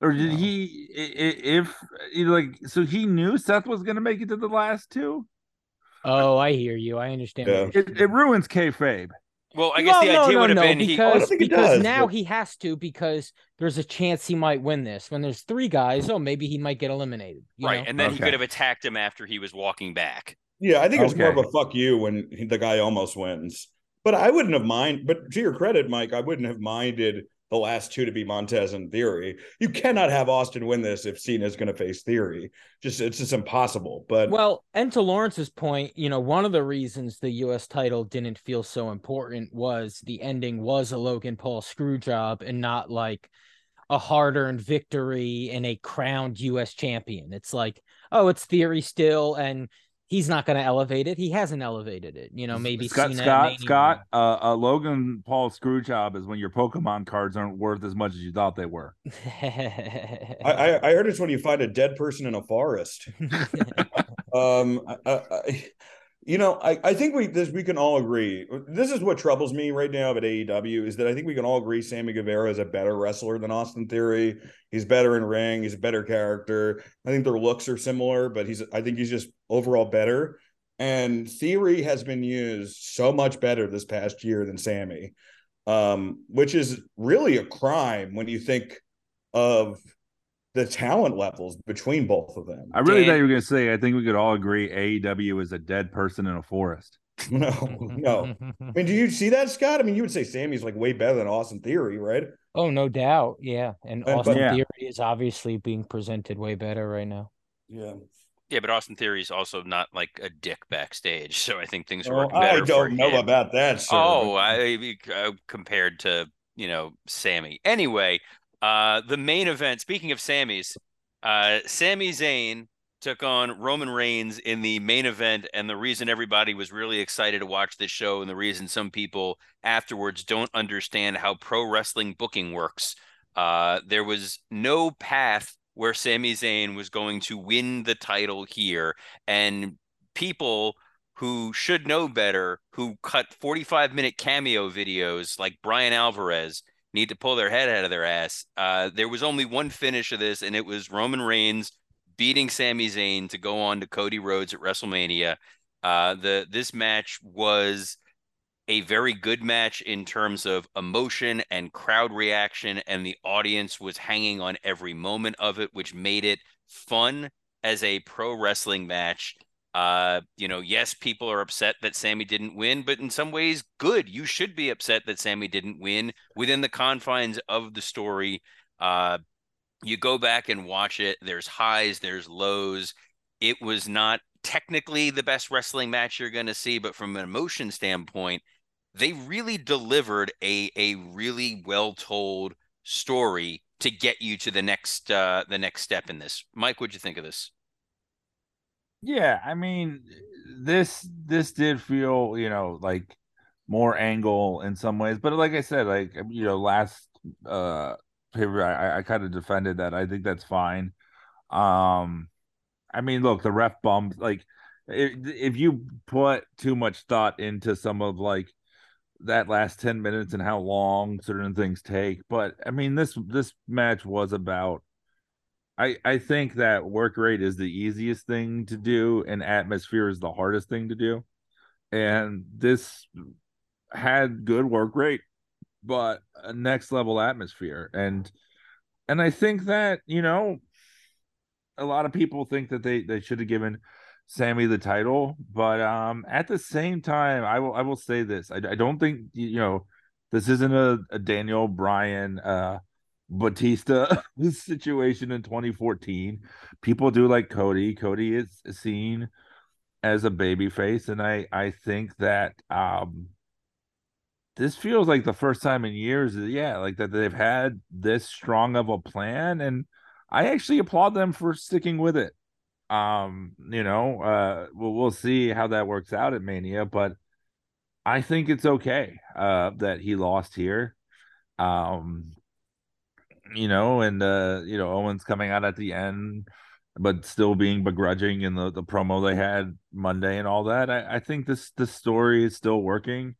or did
No.
he i- i- if you like so he knew seth was gonna make it to the last two
Oh, I hear you. I understand.
Yeah.
it, it ruins kayfabe
Well, I guess
Well,
the
no,
idea
no,
would have
no,
been he.
because,
I don't think it
because
does,
now
but-
he has to because there's a chance he might win this. When there's three guys, oh, maybe he might get eliminated. you
Right,
know?
and then he could have attacked him after he was walking back.
Yeah, I think it's more of a fuck you when he- the guy almost wins. But I wouldn't have mind. But to your credit, Mike, I wouldn't have minded the last two to be Montez and Theory. You cannot have Austin win this if Cena's going to face Theory. Just it's just impossible. But
Well, and to Lawrence's point, you know, one of the reasons the U.S. title didn't feel so important was the ending was a Logan Paul screw job and not like a hard-earned victory and a crowned U.S. champion. It's like, oh, it's Theory still, and he's not going to elevate it. He hasn't elevated it. You know, maybe
Scott
Cena
Scott Scott uh, uh Logan Paul screw job is when your Pokemon cards aren't worth as much as you thought they were.
I, I, I heard it's when you find a dead person in a forest. um, I, I, you know, I, I think we this we can all agree. This is what troubles me right now at AEW is that I think we can all agree Sammy Guevara is a better wrestler than Austin Theory. He's better in ring. He's a better character. I think their looks are similar, but he's I think he's just overall better. And Theory has been used so much better this past year than Sammy, um, which is really a crime when you think of the talent levels between both of them.
I really
Dan-
thought you were going to say. I think we could all agree AEW is a dead person in a forest.
No, no. I mean, do you see that, Scott? I mean, you would say Sammy's like way better than Austin Theory, right?
oh, no doubt. Yeah. And
but-
Austin
Yeah.
Theory is obviously being presented way better right now.
Yeah.
Yeah, but Austin Theory is also not like a dick backstage, so I think things are
Oh,
working
I
better. for
don't know
him.
about that. Sir.
Oh, I uh, compared to you know Sammy. Anyway, uh, the main event. Speaking of Sammys, uh, Sami Zayn took on Roman Reigns in the main event, and the reason everybody was really excited to watch this show, and the reason some people afterwards don't understand how pro wrestling booking works. Uh, there was no path where Sami Zayn was going to win the title here, and people who should know better, who cut 45 minute cameo videos like Bryan Alvarez, need to pull their head out of their ass. Uh, there was only one finish of this, and it was Roman Reigns beating Sami Zayn to go on to Cody Rhodes at WrestleMania. Uh, the this match was a very good match in terms of emotion and crowd reaction, and the audience was hanging on every moment of it, which made it fun as a pro wrestling match. Uh, you know, yes, people are upset that Sammy didn't win, but in some ways, good. You should be upset that Sammy didn't win within the confines of the story. Uh, you go back and watch it. There's highs, there's lows. It was not technically the best wrestling match you're going to see, but from an emotion standpoint, they really delivered a a really well told story to get you to the next uh the next step in this. Mike, what'd you think of this?
Yeah, I mean, this this did feel, you know, like more angle in some ways, but like I said, like you know, last uh paper, I, I kind of defended that. I think that's fine. Um, I mean, look, the ref bumps. Like, if if you put too much thought into some of like that last 10 minutes and how long certain things take but i mean this this match was about i i think that work rate is the easiest thing to do and atmosphere is the hardest thing to do and this had good work rate but a next level atmosphere and and i think that you know a lot of people think that they they should have given Sammy the title, but um at the same time, I will I will say this. I, I don't think you know this isn't a, a Daniel Bryan uh Batista situation in 2014. People do like Cody. Cody is seen as a baby face, and I I think that um this feels like the first time in years, yeah, like that they've had this strong of a plan, and I actually applaud them for sticking with it um you know uh we'll, we'll see how that works out at mania but i think it's okay uh that he lost here um you know and uh you know owen's coming out at the end but still being begrudging in the the promo they had monday and all that i i think this this story is still working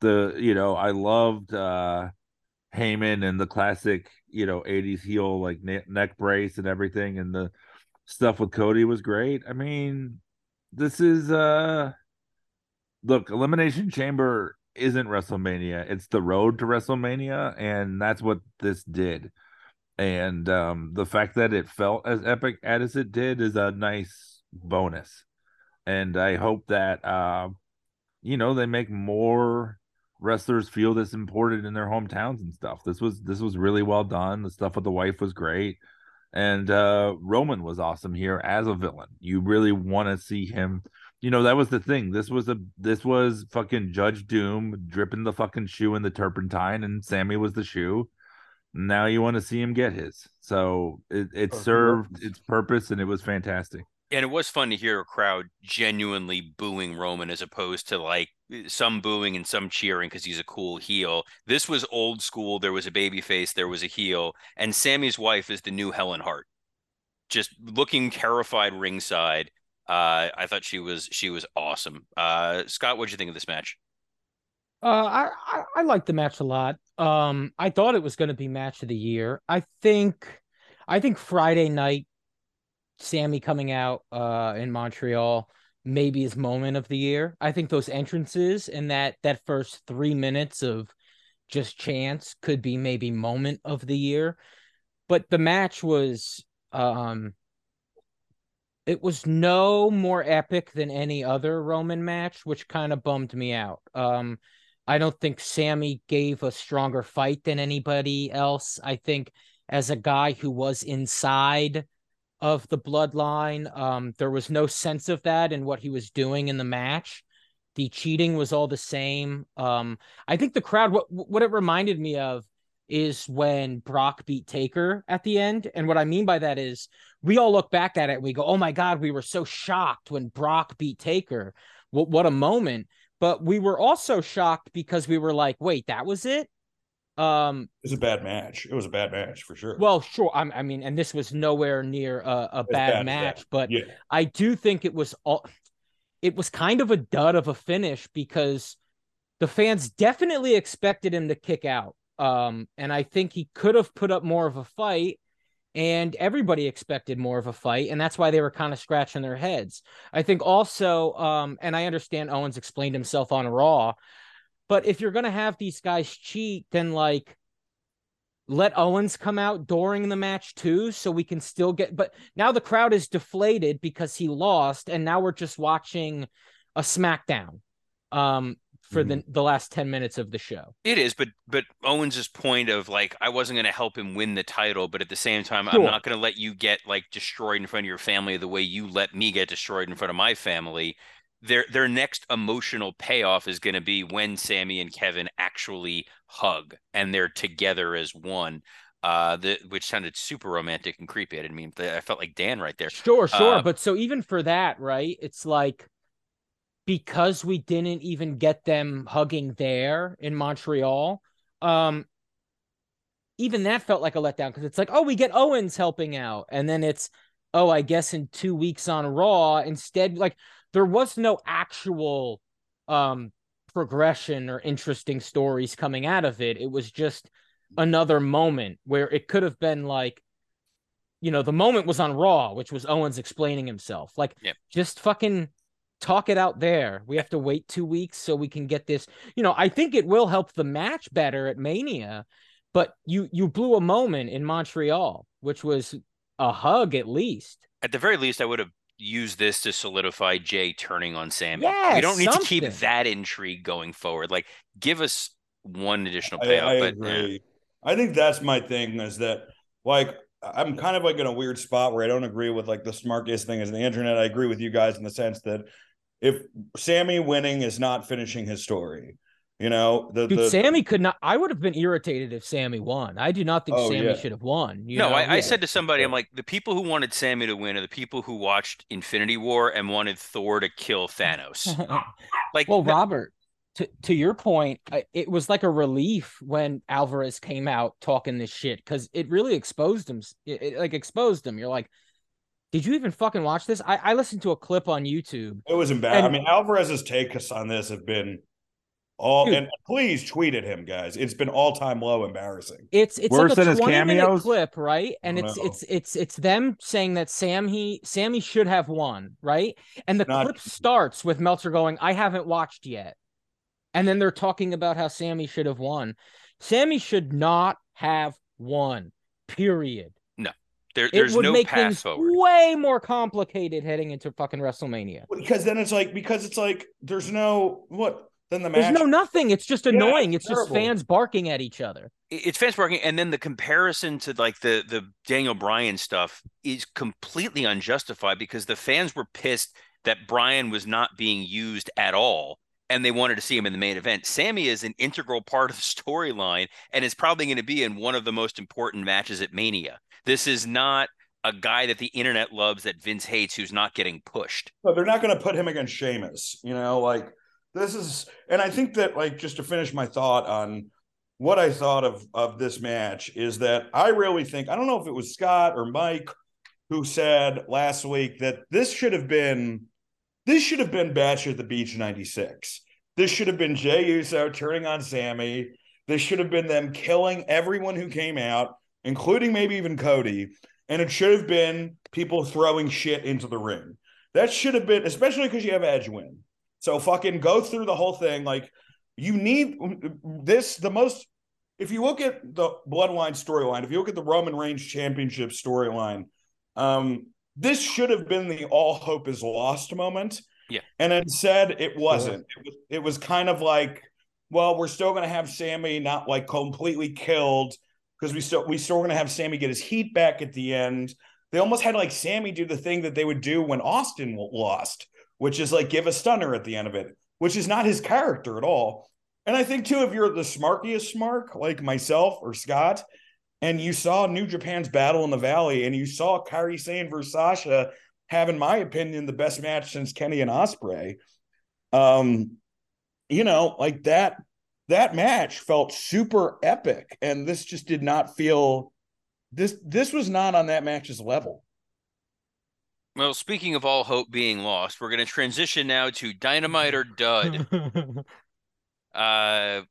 the you know i loved uh Heyman and the classic, you know, 80s heel like ne- neck brace and everything and the stuff with Cody was great. I mean, this is uh look, Elimination Chamber isn't WrestleMania. It's the road to WrestleMania and that's what this did. And um the fact that it felt as epic as it did is a nice bonus. And I hope that uh you know, they make more wrestlers feel this important in their hometowns and stuff. This was this was really well done. The stuff with the wife was great. And uh Roman was awesome here as a villain. You really want to see him. You know, that was the thing. This was a this was fucking Judge Doom dripping the fucking shoe in the turpentine, and Sammy was the shoe. Now you want to see him get his. So it, it
Oh,
served its purpose and it was fantastic.
And it was fun to hear a crowd genuinely booing Roman as opposed to like some booing and some cheering because he's a cool heel. This was old school. There was a baby face, there was a heel, and Sammy's wife is the new Helen Hart. Just looking terrified ringside. Uh, I thought she was she was awesome. Uh, Scott, what did you think of this match?
Uh, I, I I liked the match a lot. Um, I thought it was going to be match of the year. I think, I think Friday night, Sammy coming out uh in Montreal maybe his moment of the year. I think those entrances and that that first three minutes of just chance could be maybe moment of the year. But the match was um it was no more epic than any other Roman match, which kind of bummed me out. Um I don't think Sammy gave a stronger fight than anybody else. I think as a guy who was inside of the bloodline. Um, there was no sense of that in what he was doing in the match. The cheating was all the same. Um, I think the crowd, what what it reminded me of is when Brock beat Taker at the end. And what I mean by that is we all look back at it and we go, oh my God, we were so shocked when Brock beat Taker. What, what a moment. But we were also shocked because we were like, wait, that was it? Um,
it was a bad match. It was a bad match for sure.
Well, sure. I, I mean, and this was nowhere near a, a bad, bad, match, but yeah. I do think it was all. It was kind of a dud of a finish because the fans definitely expected him to kick out. Um, and I think he could have put up more of a fight, and everybody expected more of a fight, and that's why they were kind of scratching their heads. I think also, um, and I understand Owens explained himself on Raw, but if you're gonna have these guys cheat, then like let Owens come out during the match too, so we can still get. But now the crowd is deflated because he lost, and now we're just watching a SmackDown um, for mm-hmm. the the last ten minutes of the show.
It is, but but Owens's point of like I wasn't going to help him win the title, but at the same time, sure. I'm not going to let you get like destroyed in front of your family the way you let me get destroyed in front of my family their their next emotional payoff is going to be when Sammy and Kevin actually hug and they're together as one. Uh, the which sounded super romantic and creepy. I didn't mean I felt like Dan right there.
Sure, sure. Uh, but so even for that, right? It's like because we didn't even get them hugging there in Montreal. Um, even that felt like a letdown because it's like, oh, we get Owens helping out, and then it's, oh, I guess in two weeks on Raw instead, like there was no actual um progression or interesting stories coming out of it. It was just another moment where it could have been like, you know, the moment was on Raw, which was Owens explaining himself. Like, yep. just fucking talk it out there. We have to wait two weeks so we can get this. You know, I think it will help the match better at Mania, but you you blew a moment in Montreal, which was a hug at least.
At the very least, I would have used this to solidify Jay turning on Sammy.
Yeah,
we don't need
something.
to keep that intrigue going forward. Like, give us one additional payoff. I, I but, agree.
Yeah. I think that's my thing is that like I'm kind of like in a weird spot where I don't agree with like the smartest thing is the internet. I agree with you guys in the sense that if Sammy winning is not finishing his story, you know, the,
Dude,
the,
Sammy could not. I would have been irritated if Sammy won. I do not think oh, Sammy yeah. should have won.
no, I, yeah. I, said to somebody, I'm like, the people who wanted Sammy to win are the people who watched Infinity War and wanted Thor to kill Thanos.
like, well, Robert, to to your point, it was like a relief when Alvarez came out talking this shit because it really exposed him. It, it, like exposed him. You're like. Did you even fucking watch this? I, I listened to a clip on YouTube.
It was bad. I mean, Alvarez's takes on this have been all Dude. and please tweet at him, guys. It's been all time low, embarrassing.
It's it's worse like a than his cameos clip, right? And it's know. it's it's it's them saying that Sam he Sammy should have won, right? And the Not, clip starts with Meltzer going, "I haven't watched yet," and then they're talking about how Sammy should have won. Sammy should not have won. Period.
No, there, there's no
make
path
things
forward.
Way more complicated heading into fucking WrestleMania.
Because then it's like because it's like there's no what then the
match. There's no nothing. It's just annoying. Yeah, it's, it's just fans barking at each other.
It's fans barking, and then the comparison to like the the Daniel Bryan stuff is completely unjustified because the fans were pissed that Bryan was not being used at all, and they wanted to see him in the main event. Sammy is an integral part of the storyline, and is probably going to be in one of the most important matches at Mania. This is not a guy that the internet loves that Vince hates who's not getting pushed.
But they're not going to put him against Sheamus. You know, like this is, and I think that like just to finish my thought on what I thought of of this match is that I really think I don't know if it was Scott or Mike who said last week that this should have been this should have been Bash at the Beach 96. This should have been Jey Uso turning on Sammy. This should have been them killing everyone who came out, including maybe even Cody. And it should have been people throwing shit into the ring. That should have been, especially because you have Edge win. So fucking go through the whole thing. Like you need this, the most, if you look at the Bloodline storyline, if you look at the Roman Reigns championship storyline, um, this should have been the all hope is lost moment.
Yeah.
And instead it wasn't. It was, it was kind of like, well, we're still going to have Sammy not like completely killed because we still we still going to have Sammy get his heat back at the end. They almost had like Sammy do the thing that they would do when Austin lost, which is like give a stunner at the end of it, which is not his character at all. And I think too, if you're the smarkiest smark like myself or Scott, and you saw New Japan's battle in the Valley, and you saw Kairi Sane versus Sasha have, in my opinion, the best match since Kenny and Ospreay. Um, you know, like that that match felt super epic, and this just did not feel this this was not on that match's level.
Well, speaking of all hope being lost, we're going to transition now to Dynamite or Dud. uh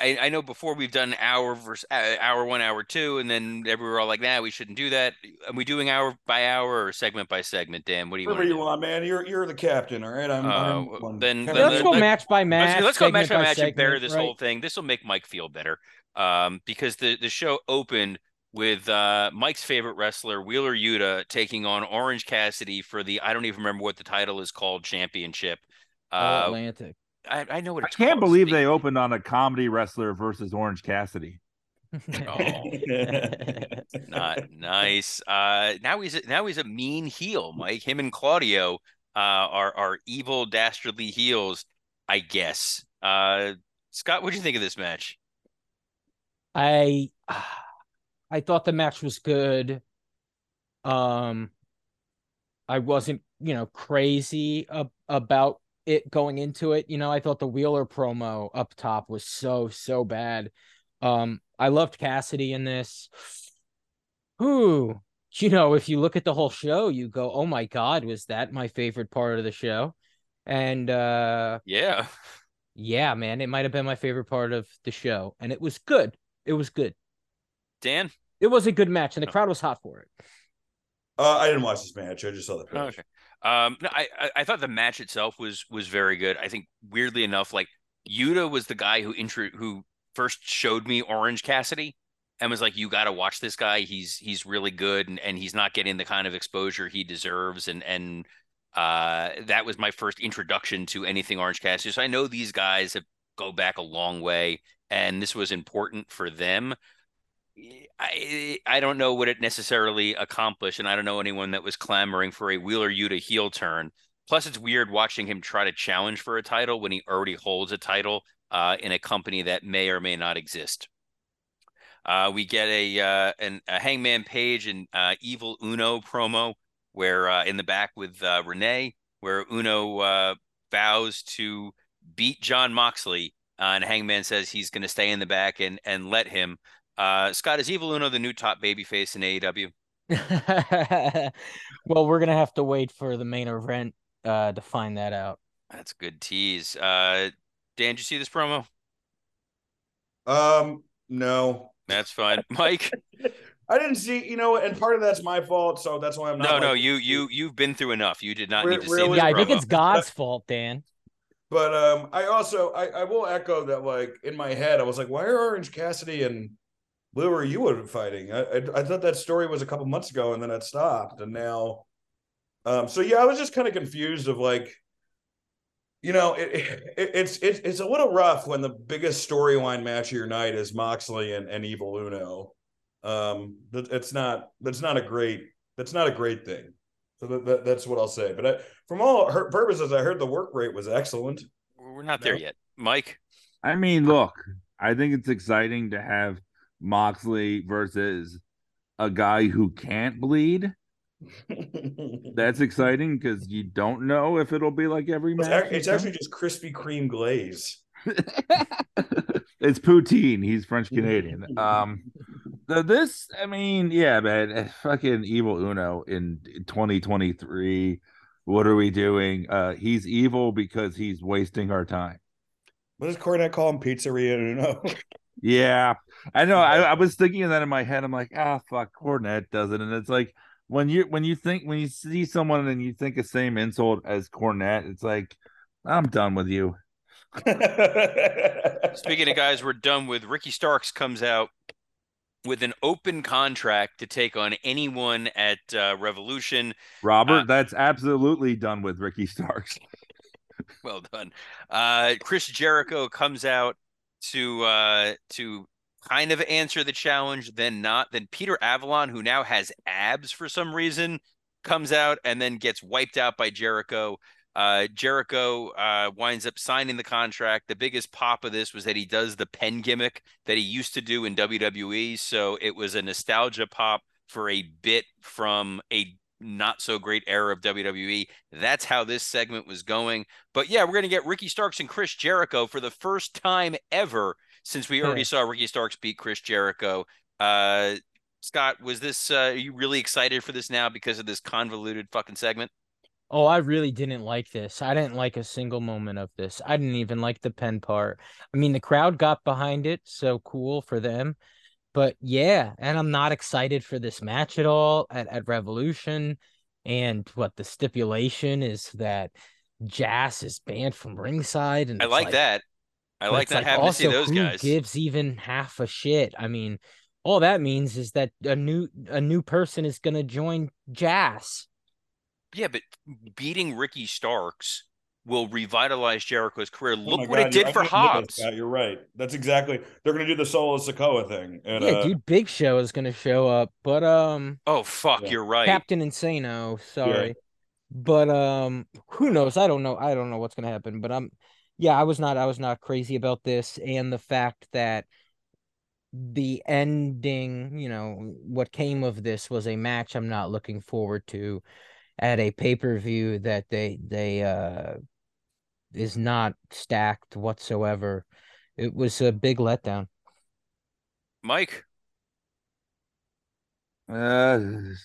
I, I know before we've done hour versus uh, hour one, hour two, and then we were all like, "Nah, we shouldn't do that." Are we doing hour by hour or segment by segment? Dan, what do you
Whatever
want?
you want, man. You're you're the captain, all right. I'm.
Uh,
I'm
then- then
Let's go
the-
match by match.
let's, let's go match
segment
by match and bury
segment,
this
right?
whole thing. This will make Mike feel better, um, because the the show opened with uh, Mike's favorite wrestler Wheeler Yuta taking on Orange Cassidy for the I don't even remember what the title is called championship. Uh,
Atlantic.
I, I know what
I can't
called.
believe
Speak-
they opened on a comedy wrestler versus Orange Cassidy.
Oh, not nice. Uh, now he's a, now he's a mean heel, Mike. Him and Claudio uh, are are evil, dastardly heels, I guess. Uh, Scott, what do you think of this match?
I I thought the match was good. Um I wasn't, you know, crazy ab- about it going into it. You know, I thought the Wheeler promo up top was so so bad. Um I loved Cassidy in this. Who, you know, if you look at the whole show, you go, "Oh my god, was that my favorite part of the show?" And uh
Yeah,
yeah, man, it might have been my favorite part of the show and it was good. It was good.
Dan.
It was a good match, and the
Oh.
crowd was hot for it.
Uh, I didn't watch this match. I just saw the pitch.
Oh, okay. Um, no, I, I thought the match itself was was very good. I think weirdly enough, like Yuta was the guy who intro who first showed me Orange Cassidy and was like, "You got to watch this guy. He's he's really good, and, and he's not getting the kind of exposure he deserves." And and uh, that was my first introduction to anything Orange Cassidy. So I know these guys have go back a long way, and this was important for them. I I don't know what it necessarily accomplished, and I don't know anyone that was clamoring for a Wheeler Yuta heel turn. Plus, it's weird watching him try to challenge for a title when he already holds a title uh, in a company that may or may not exist. Uh, we get a uh, an, a Hangman Page and uh, Evil Uno promo where uh, in the back with uh, Renee, where Uno vows to beat Jon Moxley, and Hangman says he's going to stay in the back and and let him. Uh, Scott, is Evil Uno the new top babyface in AEW?
well, we're gonna have to wait for the main event uh, to find that out.
That's good tease. Uh, Dan, did you see this promo?
Um, no,
That's fine, Mike.
I didn't see. You know, and part of that's my fault, so that's why I'm not.
No, no, you you you've been through enough. You did not
Re-
need to see
really?
this
Yeah, I think it's God's fault, Dan.
But um, I also I, I will echo that like in my head I was like, why are Orange Cassidy and Lou or you fighting? I, I I thought that story was a couple months ago and then it stopped and now, um. So yeah, I was just kind of confused of like, you know, it, it it's it's it's a little rough when the biggest storyline match of your night is Moxley and and Evil Uno. Um, that it's not that's not a great that's not a great thing. So that, that that's what I'll say. But I, from all her purposes, I heard the work rate was excellent.
We're not there
No.
yet, Mike.
I mean, look, I think it's exciting to have Moxley versus a guy who can't bleed. That's exciting because you don't know if it'll be like every
It's,
match.
ac- it's actually just Krispy Kreme glaze.
it's poutine. He's French Canadian. Um, this, I mean, yeah, man, eh, fucking evil Uno in 2023. What are we doing? Uh, he's evil because he's wasting our time.
What does Cornette call him? Pizzeria Uno.
Yeah, I know. I, I was thinking of that in my head. I'm like, ah, fuck, Cornette does it, and it's like when you when you think when you see someone and you think the same insult as Cornette, it's like, I'm done with you.
Speaking of guys, we're done with Ricky Starks comes out with an open contract to take on anyone at uh, Revolution.
Robert,
Uh,
that's absolutely done with Ricky Starks.
Well done. Uh, Chris Jericho comes out to uh, to kind of answer the challenge, then not. Then Peter Avalon, who now has abs for some reason, comes out and then gets wiped out by Jericho. Uh, Jericho uh, winds up signing the contract. The biggest pop of this was that he does the pen gimmick that he used to do in WWE. So it was a nostalgia pop for a bit from a not so great era of WWE. That's how this segment was going. But yeah, we're going to get Ricky Starks and Chris Jericho for the first time ever since we already saw Ricky Starks beat Chris Jericho. Uh, Scott, was this, uh, are you really excited for this now because of this convoluted fucking segment?
Oh, I really didn't like this. I didn't like a single moment of this. I didn't even like the pen part. I mean, the crowd got behind it, so cool for them. But yeah, and I'm not excited for this match at all at, at Revolution. And what the stipulation is that Jazz is banned from ringside. And
I
it's
like, that. I like
it's
not having to see
also,
those
who
guys.
gives even half a shit? I mean, all that means is that a new a new person is gonna join Jazz.
Yeah, but beating Ricky Starks will revitalize Jericho's career.
Oh
Look
my
what
God,
it did for
I didn't look at
Hobbs.
that, You're right. That's exactly. They're going to do the Solo Sikoa thing. And,
yeah,
uh,
dude, Big Show is gonna show up, but um,
Oh fuck,
Yeah.
you're right.
Captain Insano, sorry, but um, who knows? I don't know. I don't know what's gonna happen, but I'm, yeah, I was not. I was not crazy about this, and the fact that the ending, you know, what came of this was a match I'm not looking forward to at a pay per view that they they uh is not stacked whatsoever. It was a big letdown.
Mike,
Uh,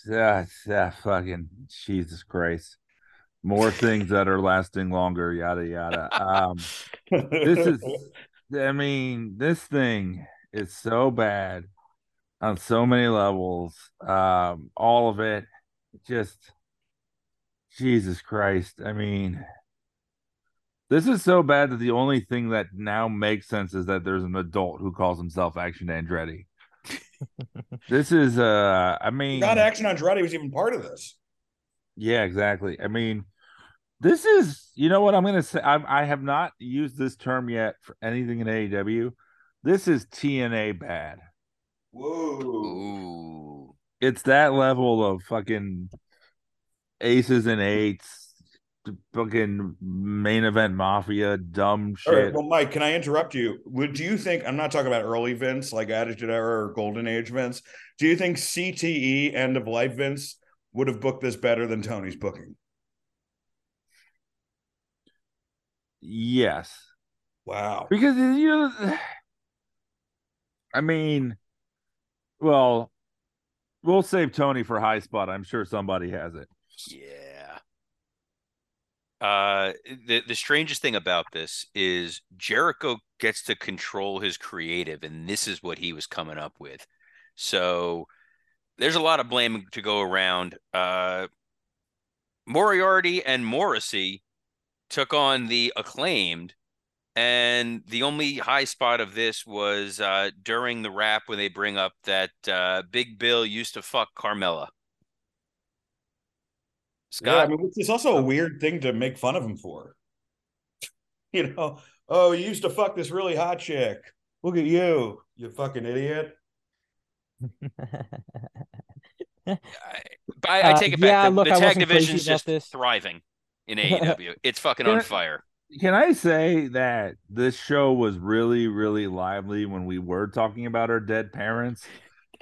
yeah, yeah, fucking Jesus Christ. More things that are lasting longer, yada yada. Um, this is, I mean, this thing is so bad on so many levels. Um, all of it, just Jesus Christ. I mean, this is so bad that the only thing that now makes sense is that there's an adult who calls himself Action Andretti. this is, uh, I mean,
Not Action Andrade was even part of this.
yeah, exactly. I mean, this is, you know what I'm going to say? I, I have not used this term yet for anything in AEW. This is TNA bad.
Whoa.
It's that level of fucking aces and eights, fucking main event mafia, dumb shit.
right, well, Mike, can I interrupt you? Would do you think I'm not talking about early Vince, like Attitude Era or Golden Age Vince? Do you think CTE End of Life Vince would have booked this better than Tony's booking?
yes.
Wow.
Because, you know, I mean, well, we'll save Tony for high spot. I'm sure somebody has it.
yeah. Uh, the the strangest thing about this is Jericho gets to control his creative, and this is what he was coming up with. So there's a lot of blame to go around. Uh, Moriarty and Morrissey took on the acclaimed, and the only high spot of this was uh, during the rap when they bring up that uh, Big Bill used to fuck Carmella.
Yeah, I
Scott,
mean, it's also a weird thing to make fun of him for. You know, oh, you used to fuck this really hot chick. Look at you, you fucking idiot.
I, I, I
Uh,
take it
yeah,
back. The,
look,
the tag
wasn't crazy
division's just
this.
thriving in AEW. it's fucking
Yeah.
on fire.
Can I say that this show was really, really lively when we were talking about our dead parents?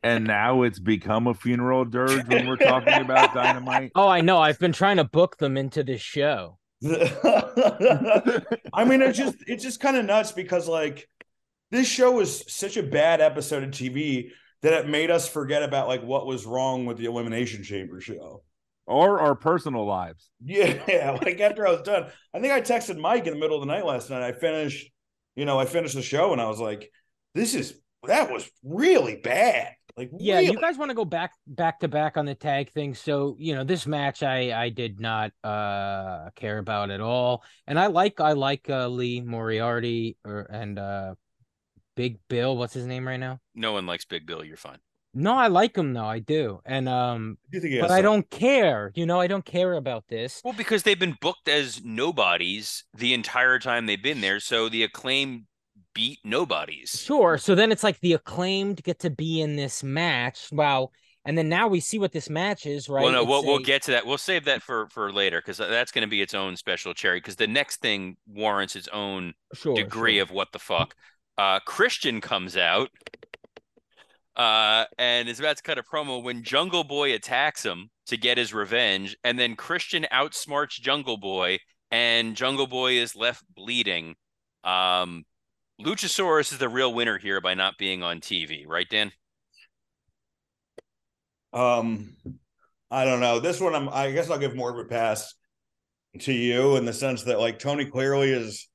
And now it's become a funeral dirge when we're talking about dynamite.
Oh, I know. I've been trying to book them into this show.
I mean, it's just it's just kind of nuts because like this show was such a bad episode of TV that it made us forget about like what was wrong with the Elimination Chamber show.
Or our personal lives.
Yeah, like after I was done, I think I texted Mike in the middle of the night last night. I finished, you know, I finished the show and I was like, "This is that was really bad." Like,
Yeah,
really.
you guys want to go back back to back on the tag thing. So, you know, this match I I did not uh care about at all. And I like I like uh Lee Moriarty or and uh Big Bill, what's his name right now?
No one likes Big Bill. You're fine.
No, I like him though. I do. And um
Do you think
but I
some-
don't care. You know, I don't care about this.
Well, because they've been booked as nobodies the entire time they've been there, so the acclaim beat nobodies.
Sure. So then it's like the acclaimed get to be in this match. Wow. And then now we see what this match is, right?
Well, no,
It's
we'll, we'll get to that. We'll save that for for later because that's going to be its own special cherry. Because the next thing warrants its own
sure,
degree
sure.
of what the fuck. Uh, Christian comes out uh, and is about to cut a promo when Jungle Boy attacks him to get his revenge, and then Christian outsmarts Jungle Boy, and Jungle Boy is left bleeding. Um, Luchasaurus is the real winner here by not being on TV, right, Dan?
Um, I don't know. This one, I'm. I guess I'll give more of a pass to you in the sense that like Tony clearly is.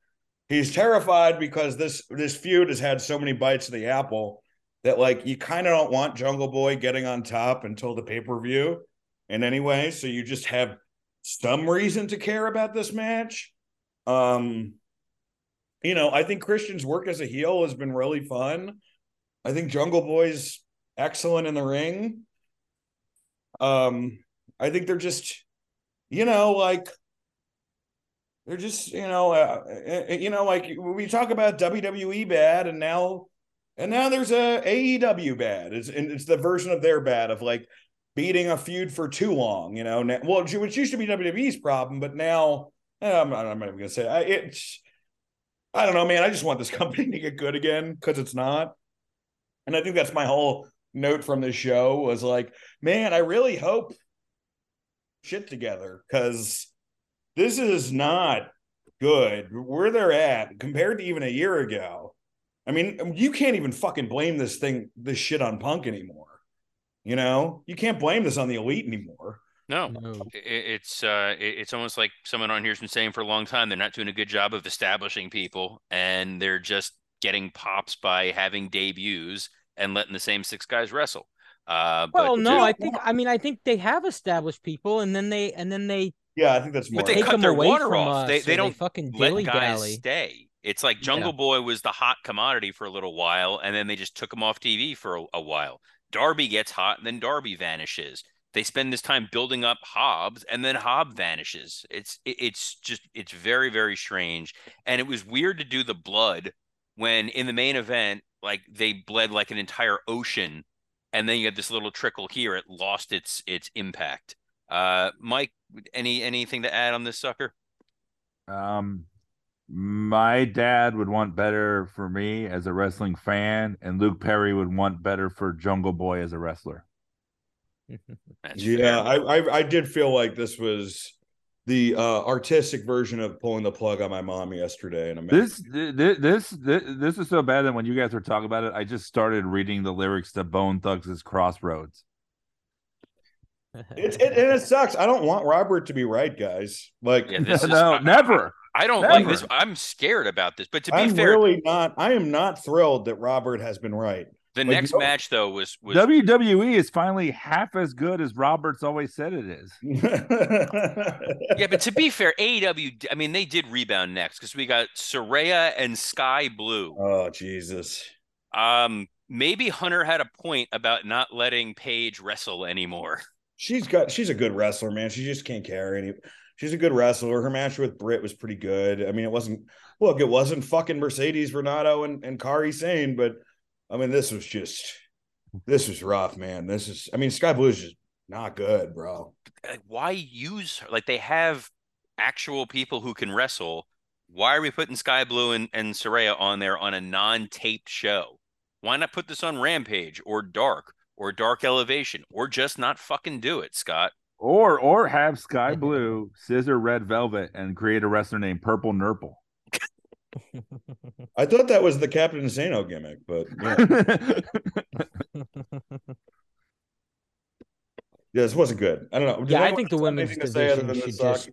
He's terrified because this this feud has had so many bites of the apple that like you kind of don't want Jungle Boy getting on top until the pay per view. In any way, so you just have some reason to care about this match. Um, you know, I think Christian's work as a heel has been really fun. I think Jungle Boy's excellent in the ring. Um, I think they're just, you know, like they're just, you know, uh, uh, you know, like we talk about WWE bad, and now, and now there's a AEW bad. It's and it's the version of their bad of like beating a feud for too long. You know, now, well, which used to be WWE's problem, but now eh, I'm not, I'm not even gonna say I, it's. I don't know, man. I just want this company to get good again because it's not. And I think that's my whole note from this show was like, man, I really hope shit together because this is not good where they're at compared to even a year ago. I mean, you can't even fucking blame this thing, this shit on Punk anymore. You know, you can't blame this on the elite anymore.
No,
No.
I- it's uh, it- it's almost like someone on here's been saying for a long time they're not doing a good job of establishing people, and they're just getting pops by having debuts and letting the same six guys wrestle. Uh, but
Well, no,
uh,
I think I mean I think they have established people, and then they and then they
Yeah, I think that's more.
but they
take
cut
them
their
away
water
from
off.
us,
They they
they
don't
fucking
let
dilly
guys
dally.
stay. It's like Jungle Boy was the hot commodity for a little while, and then they just took him off TV for a, a while. Darby gets hot, and then Darby vanishes. They spend this time building up Hobbs, and then Hobb vanishes. It's it's just it's very very strange, and it was weird to do the blood when in the main event, like they bled like an entire ocean, and then you had this little trickle here. It lost its its impact. Uh, Mike, any anything to add on this sucker?
Um, my dad would want better for me as a wrestling fan, and Luke Perry would want better for Jungle Boy as a wrestler.
That's
yeah. I, I I did feel like this was the uh artistic version of pulling the plug on my mom yesterday. And
This this this this, this is so bad that when you guys were talking about it, I just started reading the lyrics to Bone Thugs' Crossroads.
it's it, and it sucks. I don't want Robert to be right, guys. Like
Yeah, this is
no,
I-
never.
I don't like this. I'm scared about this. But to be
I'm
fair,
really not. I am not thrilled that Robert has been right.
The
like,
next
no-
match though was was
WWE is finally half as good as Roberts always said it is.
yeah. But to be fair, AEW. I mean, they did rebound next because we got Saraya and Sky Blue.
oh Jesus.
Um, maybe Hunter had a point about not letting Paige wrestle anymore.
She's got she's a good wrestler, man. She just can't carry any. She's a good wrestler. Her match with Britt was pretty good. I mean, it wasn't look, it wasn't fucking Mercedes Renato and, and Kairi Sane, but I mean, this was just this was rough, man. This is I mean, Sky Blue is just not good, bro.
Why use her? Like they have actual people who can wrestle. Why are we putting Sky Blue and, and Saraya on there on a non-taped show? Why not put this on Rampage or Dark or Dark Elevation or just not fucking do it, Scott.
Or or have Sky Blue scissor Red Velvet and create a wrestler named Purple Nurple.
I thought that was the Captain Insano gimmick, but yeah. yeah, this wasn't good. I don't know. Does
Yeah, I think the women's
anything to say other
division should
this suck?
just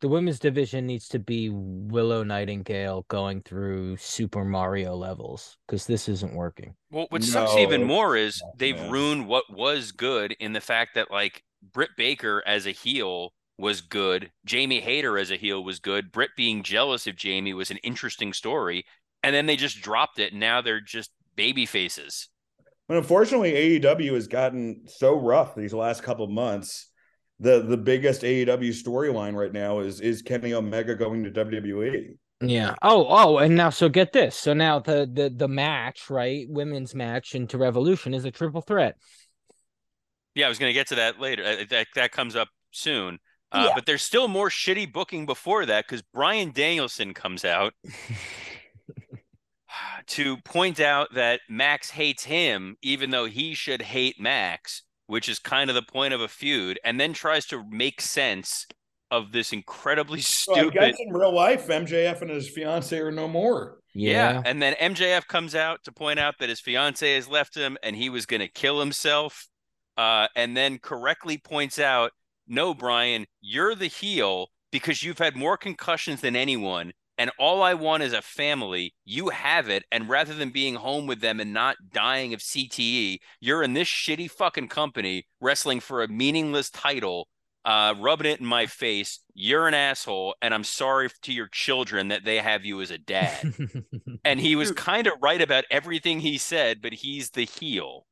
the women's division needs to be Willow Nightingale going through Super Mario levels because this isn't working.
Well, what sucks even more is they've
man.
ruined what was good in the fact that like Britt Baker as a heel was good, Jamie Hayter as a heel was good, Britt being jealous of Jamie was an interesting story, and then they just dropped it. And now they're just baby faces.
But unfortunately, AEW has gotten so rough these last couple of months. The the biggest AEW storyline right now is is Kenny Omega going to. WWE.
Yeah. Oh, oh, and now so get this. So now the the the match, right? Women's match into Revolution is a triple threat.
Yeah, I was going to get to that later. Uh, That that comes up soon. Uh,
Yeah.
But there's still more shitty booking before that because Bryan Danielson comes out to point out that Max hates him, even though he should hate Max, which is kind of the point of a feud, and then tries to make sense of this incredibly
So I
stupid.
guess in real life, MJF and his fiance are no more.
Yeah. And then MJF comes out to point out that his fiance has left him and he was going to kill himself. Uh, and then correctly points out, no, Bryan, you're the heel because you've had more concussions than anyone. And all I want is a family. You have it. And rather than being home with them and not dying of CTE, you're in this shitty fucking company wrestling for a meaningless title, uh, rubbing it in my face. You're an asshole. And I'm sorry to your children that they have you as a dad. And he was kind of right about everything he said, but he's the heel.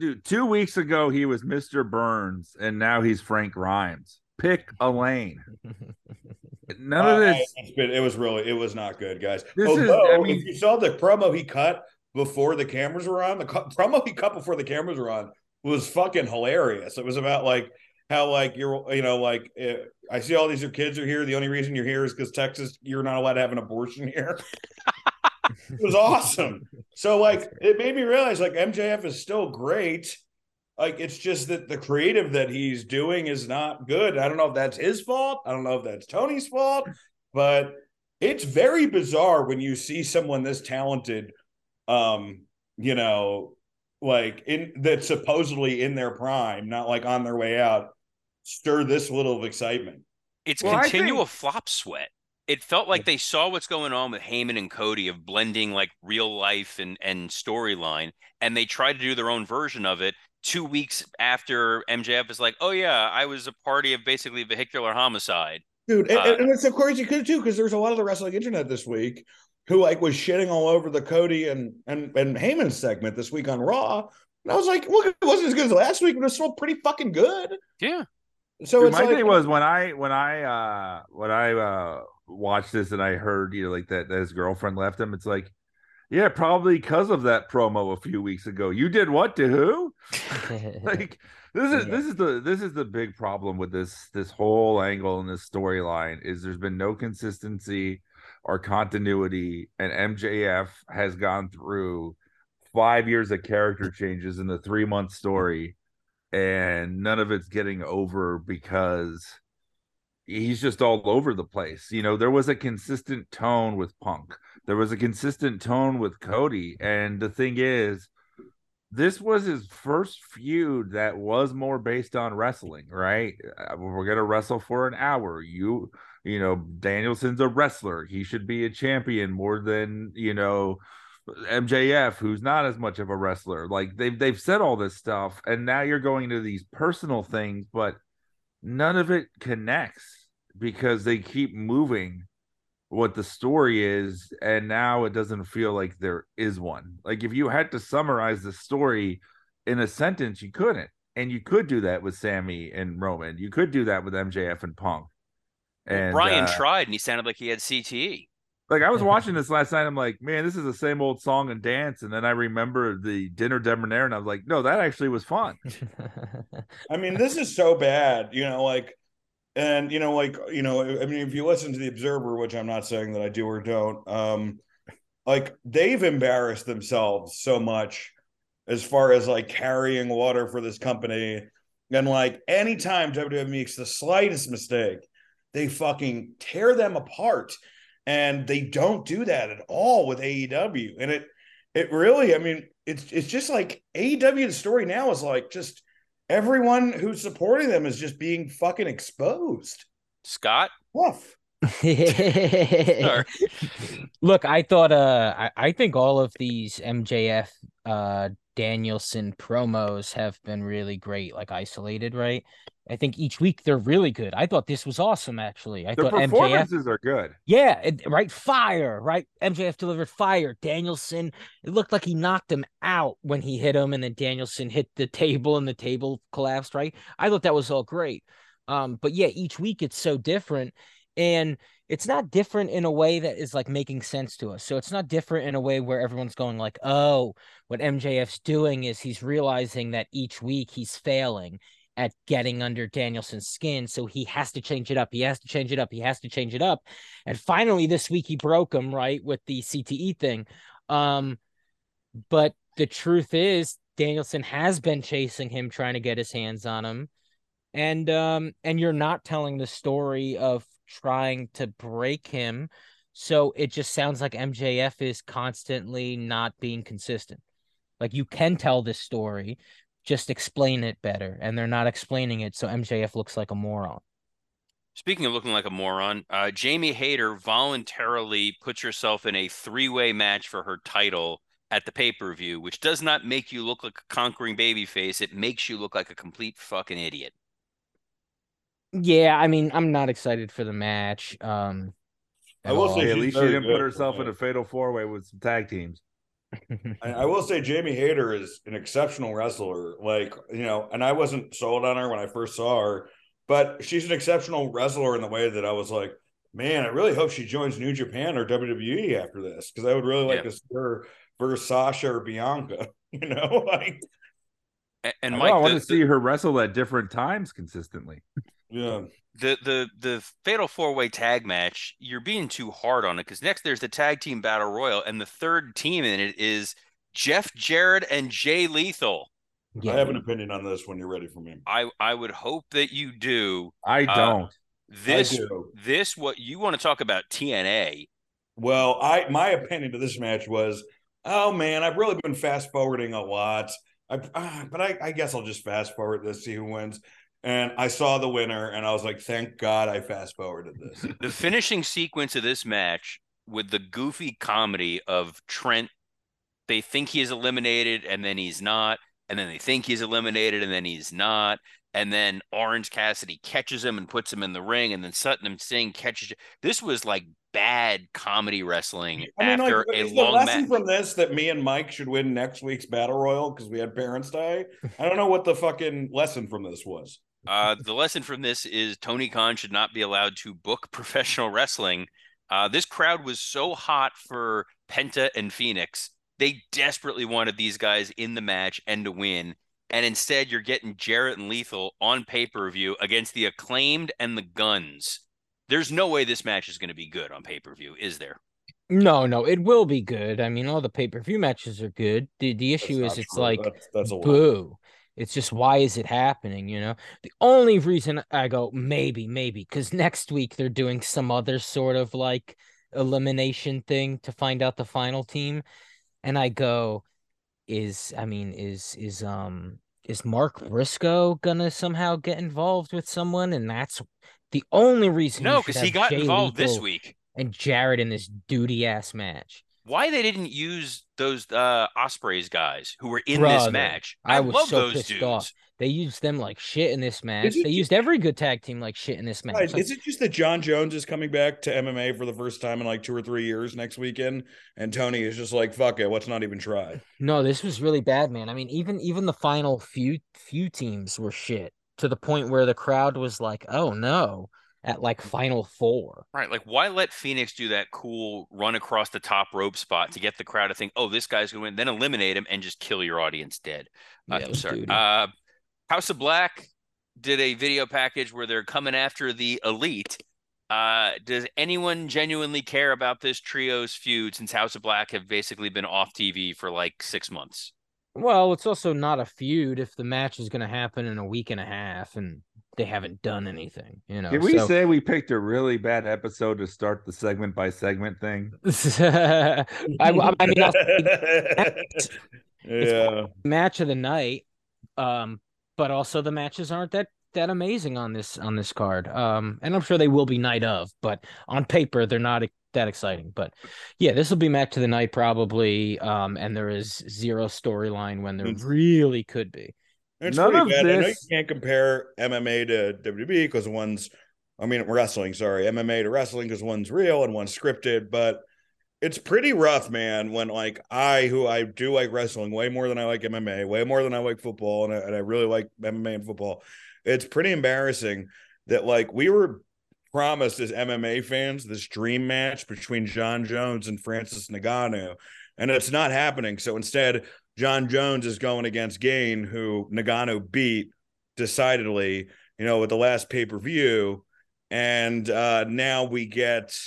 Dude, two weeks ago he was Mr. Burns, and now he's Frank Grimes. Pick a lane. None of
Uh,
this.
it's been- it was really it was not good, guys.
This is-
Although,
I mean-
if you saw the promo he cut before the cameras were on, the promo he cut before the cameras were on was fucking hilarious. It was about like how like you're you know like uh, I see all these your kids are here. The only reason you're here is because Texas you're not allowed to have an abortion here. it was awesome. So like it made me realize like MJF is still great. Like it's just that the creative that he's doing is not good. I don't know if that's his fault. I don't know if that's Tony's fault, but it's very bizarre when you see someone this talented um you know like in that's supposedly in their prime, not like on their way out, stir this little of excitement.
It's
Well,
continual
think-
flop sweat. It felt like they saw what's going on with Heyman and Cody of blending like real life and, and storyline, and they tried to do their own version of it two weeks after MJF is like, oh, yeah, I was a party of basically vehicular homicide.
Dude, and,
Uh,
and it's of course you could too, because there's a lot of the wrestling internet this week who like was shitting all over the Cody and and and Heyman segment this week on Raw. And I was like, look, it wasn't as good as last week, but it's still pretty fucking good.
Yeah.
So
Dude,
it's
my
like
thing was when I when I uh when I uh watched this and I heard you know like that, that his girlfriend left him, it's like, yeah, probably because of that promo a few weeks ago. You did what to who? like this is
Yeah.
this is the this is the big problem with this this whole angle and this storyline is there's been no consistency or continuity and MJF has gone through five years of character changes in the three month story and none of it's getting over because he's just all over the place. You know, there was a consistent tone with Punk. There was a consistent tone with Cody. And the thing is, this was his first feud that was more based on wrestling, right? Uh, We're gonna wrestle for an hour. You, you know, Danielson's a wrestler. He should be a champion more than you know MJF, who's not as much of a wrestler. Like they've they've said all this stuff, and now you're going to these personal things, but none of it connects because they keep moving what the story is and now it doesn't feel like there is one. Like if you had to summarize the story in a sentence you couldn't. And you could do that with sammy and roman. You could do that with mjf and punk. And
Bryan
uh,
tried and he sounded like he had. CTE.
like i was watching this last night. I'm like man this is the same old song and dance. And then i remember the dinner debonair and i was like no that actually was fun.
I mean, this is so bad, you know, like, and you know, like, you know, I mean, if you listen to the Observer, which I'm not saying that I do or don't, um, like they've embarrassed themselves so much as far as like carrying water for this company. And like anytime WWE makes the slightest mistake, they fucking tear them apart. And they don't do that at all with AEW. And it it really, I mean, it's it's just like AEW the story now is like just everyone who's supporting them is just being fucking exposed.
Scott,
Woof.
Look, I thought uh I, I think all of these MJF uh Danielson promos have been really great, like isolated, right? I think each week they're really good. I thought this was awesome, actually. I
The
thought MJF
performances are good.
Yeah, it, right. Fire, right? MJF delivered fire. Danielson, it looked like he knocked him out when he hit him, and then Danielson hit the table and the table collapsed, right? I thought that was all great. Um, but yeah, each week it's so different. And it's not different in a way that is like making sense to us. So it's not different in a way where everyone's going like, oh, what MJF's doing is he's realizing that each week he's failing at getting under Danielson's skin. So he has to change it up. He has to change it up. He has to change it up. And finally this week he broke him, right, with the CTE thing. Um, but the truth is Danielson has been chasing him, trying to get his hands on him. And um, and you're not telling the story of trying to break him. So it just sounds like MJF is constantly not being consistent. Like you can tell this story, just explain it better. And they're not explaining it. So MJF looks like a moron.
Speaking of looking like a moron, uh, Jamie Hayter voluntarily puts herself in a three-way match for her title at the pay-per-view, which does not make you look like a conquering babyface. It makes you look like a complete fucking idiot.
Yeah, I mean, I'm not excited for the match. Um
I will
all.
say
at least she didn't
good.
put herself in a fatal four way with some tag teams.
I, I will say Jamie Hayter is an exceptional wrestler. Like, you know, and I wasn't sold on her when I first saw her, but she's an exceptional wrestler in the way that I was like, man, I really hope she joins New Japan or WWE after this because I would really like
Yeah.
to see her versus Sasha or Bianca. You know, like,
A- And
I,
Mike,
I want
the-
to see her wrestle at different times consistently.
Yeah.
the the the fatal four way tag match, you're being too hard on it because next there's the tag team battle royal, and the third team in it is Jeff Jarrett and Jay Lethal.
Yeah.
I have an opinion on this when you're ready for me.
I I would hope that you do
I
Uh,
don't.
this.
I do.
This what you want to talk about TNA?
Well, I my opinion to this match was, oh man, I've really been fast forwarding a lot. I, ah, but I, I guess I'll just fast forward this, see who wins. And I saw the winner, and I was like, thank God I fast forwarded this.
The finishing sequence of this match with the goofy comedy of Trent. They think he is eliminated, and then he's not, and then they think he's eliminated, and then he's not. And then Orange Cassidy catches him and puts him in the ring, and then Satnam Singh catches. This was like bad comedy wrestling
I mean,
after
like,
a long
lesson
match.
from this that me and Mike should win next week's battle royal because we had parents die? I don't know what the fucking lesson from this was.
Uh, the lesson from this is Tony Khan should not be allowed to book professional wrestling. Uh, this crowd was so hot for Penta and Fenix. They desperately wanted these guys in the match and to win. And instead, you're getting Jarrett and Lethal on pay per view against the acclaimed and the guns. There's no way this match is going to be good on pay per view, is there?
No, no, it will be good. I mean, all the pay-per-view matches are good. The the
That's
issue is it's
true.
like
that's, that's a lie.
boo. It's just why is it happening, you know? The only reason I go maybe, maybe because next week they're doing some other sort of like elimination thing to find out the final team. And I go, is I mean, is is um is Mark Briscoe gonna somehow get involved with someone? And that's the only reason
No, because he got
Jay
involved this week.
and Jarrett in this duty ass match.
Why they didn't use those uh Ospreay's guys who were in
Brother,
this match?
I
I,
was
love
so
those
pissed
dudes.
off. They used them like shit in this match. They
ju-
used every good tag team like shit in this match.
Right.
Like,
Is it just that Jon Jones is coming back to MMA for the first time in like two or three years next weekend, and Tony is just like, "Fuck it, let's not even try."
no, this was really bad, man. I mean, even even the final few few teams were shit to the point where the crowd was like, "Oh no!" At like final four.
Right. Like, why let Fenix do that cool run across the top rope spot to get the crowd to think, oh, this guy's going to win, then eliminate him and just kill your audience dead?
Yeah,
Uh,
it
I'm sorry. Uh, House of Black did a video package where they're coming after the elite. Uh, does anyone genuinely care about this trio's feud since House of Black have basically been off TV for like six months?
Well, it's also not a feud if the match is going to happen in a week and a half and they haven't done anything. You know,
Can we
so-
say we picked a really bad episode to start the segment by segment thing?
I, I mean,
yeah.
match of the night, um, but also the matches aren't that that amazing on this on this card. Um, and I'm sure they will be night of, but on paper they're not that exciting. But yeah, this will be match of the night probably. Um, and there is zero storyline when there really could be.
It's
None
pretty
of
bad. I know you can't compare MMA to WWE because one's, I mean, wrestling. Sorry, MMA to wrestling because one's real and one's scripted. But it's pretty rough, man. When like I, who I do like wrestling way more than I like MMA, way more than I like football, and I, and I really like MMA and football. It's pretty embarrassing that like we were promised as MMA fans this dream match between Jon Jones and Francis Ngannou, and it's not happening. So instead, Jon Jones is going against Gane, who Ngannou beat decidedly, you know, with the last pay per view. And uh, now we get,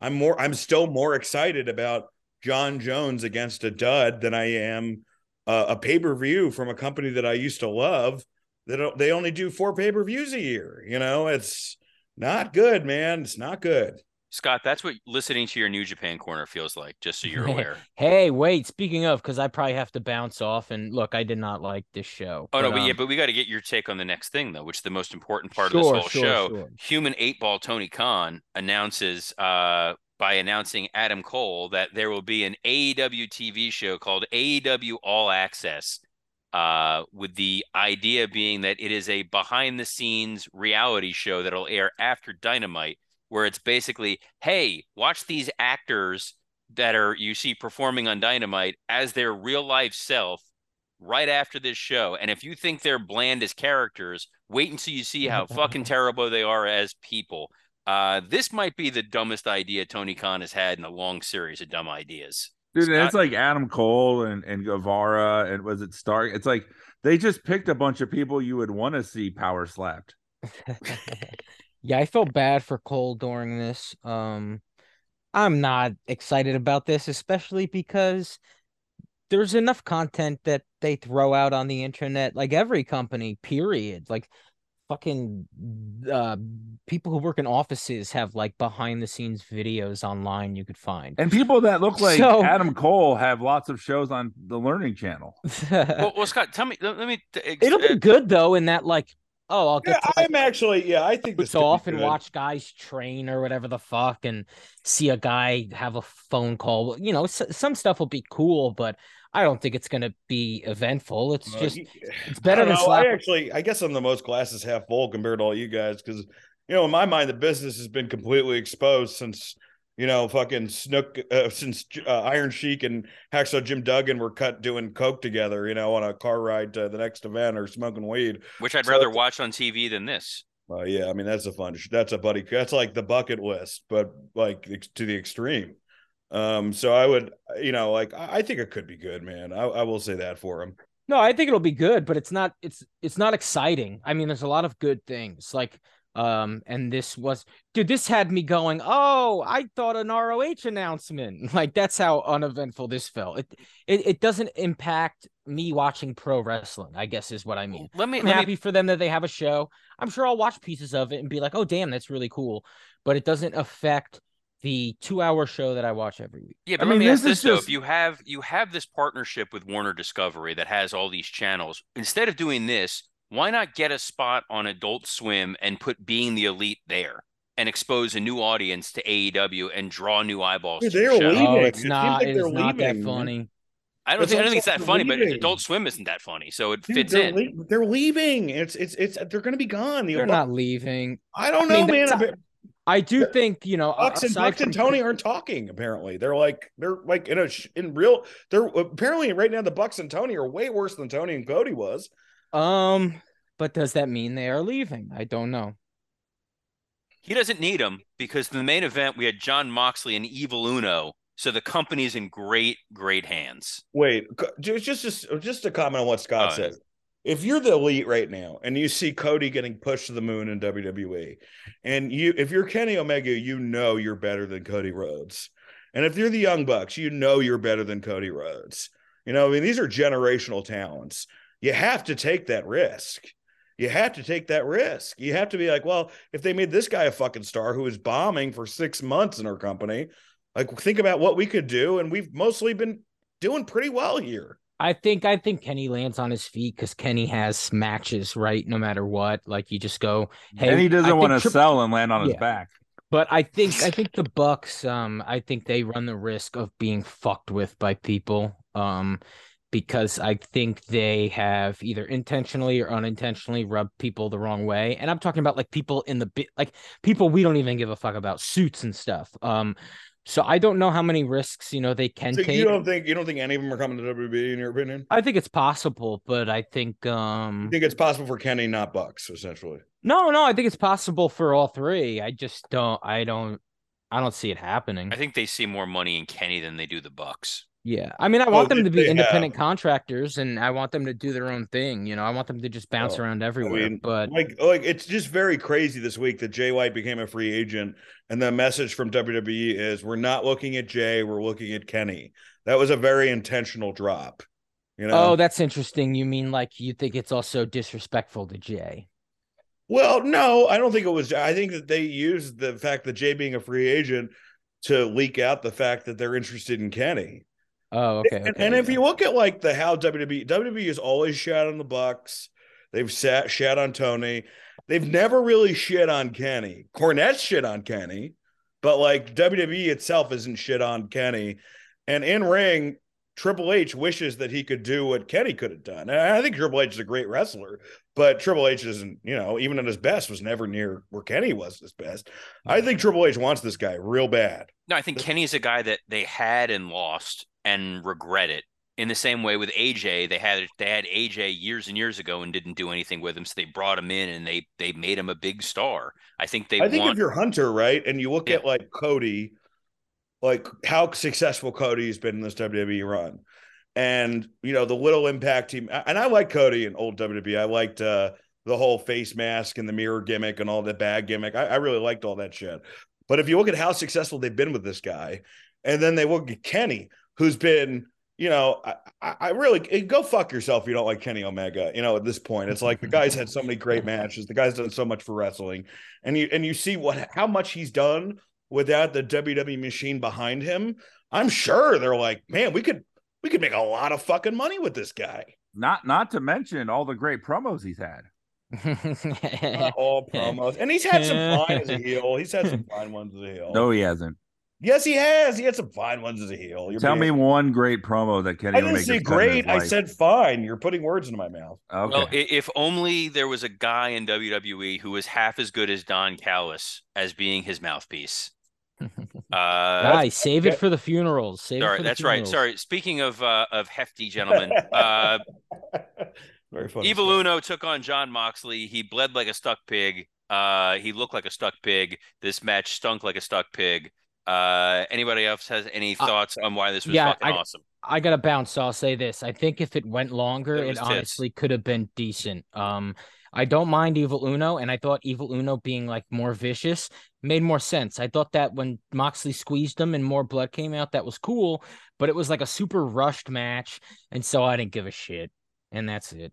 I'm more, I'm still more excited about Jon Jones against a dud than I am uh, a pay per view from a company that I used to love. That they only do four pay per views a year. You know, it's not good, man. It's not good.
Scott, that's what listening to your New Japan corner feels like, just so you're aware.
Hey, wait. Speaking of, because I probably have to bounce off. And look, I did not like this show.
Oh no, but yeah,
um,
but we got to get your take on the next thing though, which is the most important part
Sure,
of this whole
sure,
show.
sure.
Human Eight Ball Tony Khan announces uh by announcing Adam Cole that there will be an AEW TV show called AEW All Access. Uh, with the idea being that it is a behind the scenes reality show that'll air after Dynamite, where it's basically, hey, watch these actors that are you see performing on Dynamite as their real life self right after this show. And if you think they're bland as characters, wait until you see how fucking terrible they are as people. Uh, this might be the dumbest idea Tony Khan has had in a long series of dumb ideas.
Dude, and it's like Adam Cole and, and Guevara and was it Stark? It's like they just picked a bunch of people you would want to see power slapped.
yeah, I felt bad for Cole during this. Um, I'm not excited about this, especially because there's enough content that they throw out on the internet, like every company, period. Like fucking uh people who work in offices have like behind the scenes videos online you could find.
And people that look like
So-
Adam Cole have lots of shows on the Learning Channel.
Well, well Scott, tell me. Let, let me.
It'll be good though, in that like, oh, I'll
Yeah,
get to
I'm actually, yeah, I think
so
could be
off and
good.
watch guys train or whatever the fuck and see a guy have a phone call. You know, s- some stuff will be cool, but I don't think it's gonna be eventful. It's
Uh,
just it's better than
know. I actually, I guess I'm the most glasses half full compared to all you guys because, you know, in my mind, the business has been completely exposed since, you know, fucking Snook, uh, since uh, Iron Sheik and Hacksaw Jim Duggan were cut doing coke together, you know, on a car ride to the next event or smoking weed.
which I'd
So
rather watch on TV than this.
Uh, yeah, I mean that's a fun. That's a buddy. That's like the bucket list, but like to the extreme. Um, so I would, you know, like I, I think it could be good, man. I, I will say that for him.
No, I think it'll be good, but it's not it's it's not exciting. I mean, there's a lot of good things. Like um and this was dude, this had me going, "Oh, I thought an ROH announcement." Like that's how uneventful this felt. It it, it doesn't impact me watching pro wrestling, I guess is what I mean.
Let me.
I'm
let me
for them that they have a show. I'm sure I'll watch pieces of it and be like, "Oh, damn, that's really cool." But it doesn't affect the 2-hour show that I watch every week.
Yeah, but
I
but
mean,
let me ask
this
this
is
though:
just-
if you have you have this partnership with Warner Discovery that has all these channels, instead of doing this, why not get a spot on Adult Swim and put Being the Elite there and expose a new audience to AEW and draw new eyeballs
Dude,
to
they're
show?
leaving.
Oh, it's
seems
not
like
it not that
leaving, man.
funny.
I don't
That's
think I don't think it's that
saying,
funny, but. Adult Swim isn't that funny, so it
Dude,
fits
they're,
in.
lea- they're leaving. It's it's it's they're going to be gone. The
They're
Bucks-
not leaving.
I don't
I
know,
mean,
man.
I do think, you know,
Bucks and
aside
Bucks and Tony aren't talking. Apparently, they're like they're like in a sh- in real. They're apparently right now the Bucks and Tony are way worse than Tony and Cody was.
Um, but does that mean they are leaving? I don't know.
He doesn't need them because in the main event we had Jon Moxley and Evil Uno, so the company's in great, great hands.
Wait, just just just, just to comment on what Scott
yeah.
said. If you're the elite right now and you see Cody getting pushed to the moon in WWE, and you if you're Kenny Omega, you know you're better than Cody Rhodes. And if you're the Young Bucks, you know you're better than Cody Rhodes. You know, I mean, these are generational talents. You have to take that risk. You have to take that risk. You have to be like, well, if they made this guy a fucking star who was bombing for six months in our company, like think about what we could do. And we've mostly been doing pretty well here.
I think I think Kenny lands on his feet because Kenny has matches, right? No matter what, like you just go, hey,
and he doesn't want to
Tri-
sell and land on his back.
But I think I think the Bucks, um, I think they run the risk of being fucked with by people, um, because I think they have either intentionally or unintentionally rubbed people the wrong way. And I'm talking about like people in the bit, like people we don't even give a fuck about suits and stuff. Um, so I don't know how many risks you know they can
So
take.
you don't think you don't think any of them are coming to WB in your opinion?
I think it's possible, but I think
You
um
think it's possible for Kenny, not Bucks, essentially.
no, no, I think it's possible for all three. I just don't I don't I don't see it happening.
I think they see more money in Kenny than they do the Bucks.
Yeah. I mean, I
Oh,
want them to be independent
have.
contractors and I want them to do their own thing. You know, I want them to just bounce
Oh,
around everywhere.
mean,
but
like like it's just very crazy this week that Jay White became a free agent and the message from WWE is we're not looking at Jay, we're looking at Kenny. That was a very intentional drop. You know.
oh, that's interesting. You mean like you think it's also disrespectful to Jay?
well, no, I don't think it was I think that they used the fact that Jay being a free agent to leak out the fact that they're interested in Kenny.
Oh, okay.
and,
okay,
and if
yeah.
you look at like the how WWE WWE has always shat on the Bucks, they've sat shat on Tony. They've never really shit on Kenny. Cornette shit on Kenny, but like WWE itself isn't shit on Kenny. And in ring, Triple H wishes that he could do what Kenny could have done. And I think Triple H is a great wrestler, but Triple H isn't, you know, even at his best, was never near where Kenny was at his best. I think Triple H wants this guy real bad.
No, I think Kenny's a guy that they had and lost and regret it. In the same way with AJ, they had they had AJ years and years ago and didn't do anything with him, so they brought him in and they they made him a big star. I think they
I think
want
if you're Hunter, right, and you look
Yeah.
at like Cody, like how successful Cody's been in this WWE run, and you know the little impact team, and I like Cody in old WWE. I liked uh, the whole face mask and the mirror gimmick and all the bag gimmick. I, I really liked all that shit. But if you look at how successful they've been with this guy, and then they look at Kenny, who's been, you know, I, I I really eh, go fuck yourself if you don't like Kenny Omega. You know, at this point, it's like the guy's had so many great matches. The guy's done so much for wrestling, and you and you see what how much he's done without the WWE machine behind him. I'm sure they're like, man, we could we could make a lot of fucking money with this guy.
Not not to mention all the great promos he's had.
Not uh, all promos, and he's had some fine as a heel. He's had some fine ones as a heel.
No, he hasn't.
Yes, he has. He had some fine ones as a heel. You're
Tell me one great promo that Kenny
I didn't
Omega's
say
done in his
great. I said fine. You're putting words into my mouth.
okay.
Well, if only there was a guy in WWE who was half as good as Don Callis as being his mouthpiece. Uh,
Guys, save it for the funerals. Save it
sorry,
for the
that's right. Sorry. Speaking of uh, of hefty gentlemen, uh,
Very funny.
Evil
stuff.
Uno took on Jon Moxley. He bled like a stuck pig. Uh, he looked like a stuck pig. This match stunk like a stuck pig. Uh, anybody else has any
Uh,
thoughts on why this was
yeah,
fucking
I-
awesome?
I gotta bounce. So I'll say this. I think if it went longer,
It
it, honestly could have been decent. Um, I don't mind Evil Uno, and I thought Evil Uno being like more vicious made more sense. I thought that when Moxley squeezed him and more blood came out, that was cool, but it was like a super rushed match, and so I didn't give a shit. And that's it.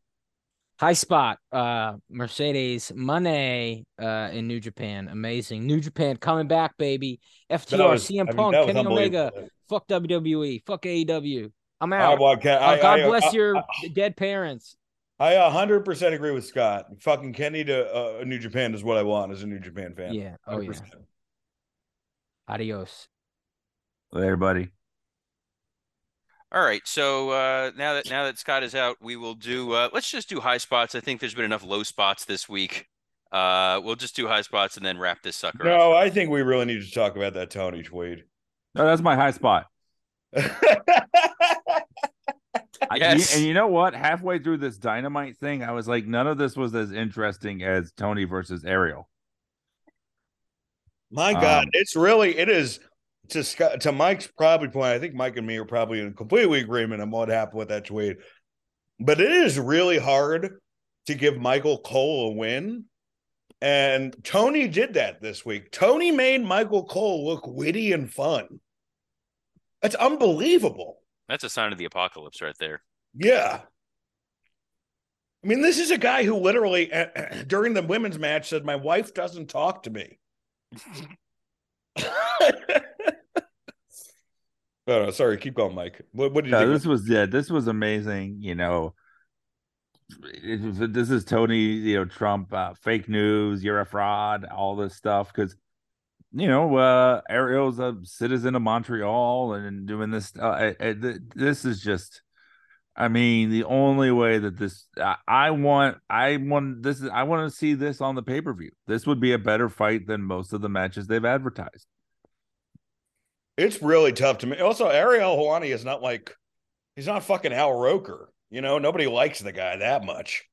High spot, uh, Mercedes Money, uh, in New Japan, amazing. New Japan coming back, baby.
That
FTR,
was-
CM
I mean,
Punk, Kenny Omega. Fuck WWE. Fuck AEW. I'm
I,
out.
well, Ken-
Uh,
I,
God
I-
bless
I-
your
I-
dead parents.
I hundred percent agree with Scott. Fucking Kenny to uh, New Japan is what I want as a New Japan fan.
Yeah. Oh yeah.
100%.
Adios.
Hey, buddy.
All right. So uh, now that now that Scott is out, we will do. Uh, let's just do high spots. I think there's been enough low spots this week. Uh, we'll just do high spots and then wrap this sucker up.
No, I think we really need to talk about that Tony Tweed.
No, that's my high spot. I-
Yes.
and you know what? Halfway through this dynamite thing, I was like, none of this was as interesting as Tony versus Ariel.
My God,
Um,
it's really it is to Scott to Mike's probably point. I think Mike and me are probably in completely agreement on what happened with that tweet. But it is really hard to give Michael Cole a win. And Tony did that this week. Tony made Michael Cole look witty and fun. That's unbelievable.
That's a sign of the apocalypse right there.
Yeah. I mean, this is a guy who literally uh, during the women's match said, "My wife doesn't talk to me." oh, no, sorry. Keep going, Mike. What, what did you think?
this was yeah, this was amazing. You know, it this is Tony, you know, Trump, uh, fake news, you're a fraud, all this stuff. Because you know, uh, Ariel's a citizen of Montreal and doing this. Uh, I- I- th- this is just. I mean, the only way that this I, I want, I want this is I want to see this on the pay per view. This would be a better fight than most of the matches they've advertised.
It's really tough to me. Also, Ariel Helwani is not like he's not fucking Al Roker. You know, nobody likes the guy that much.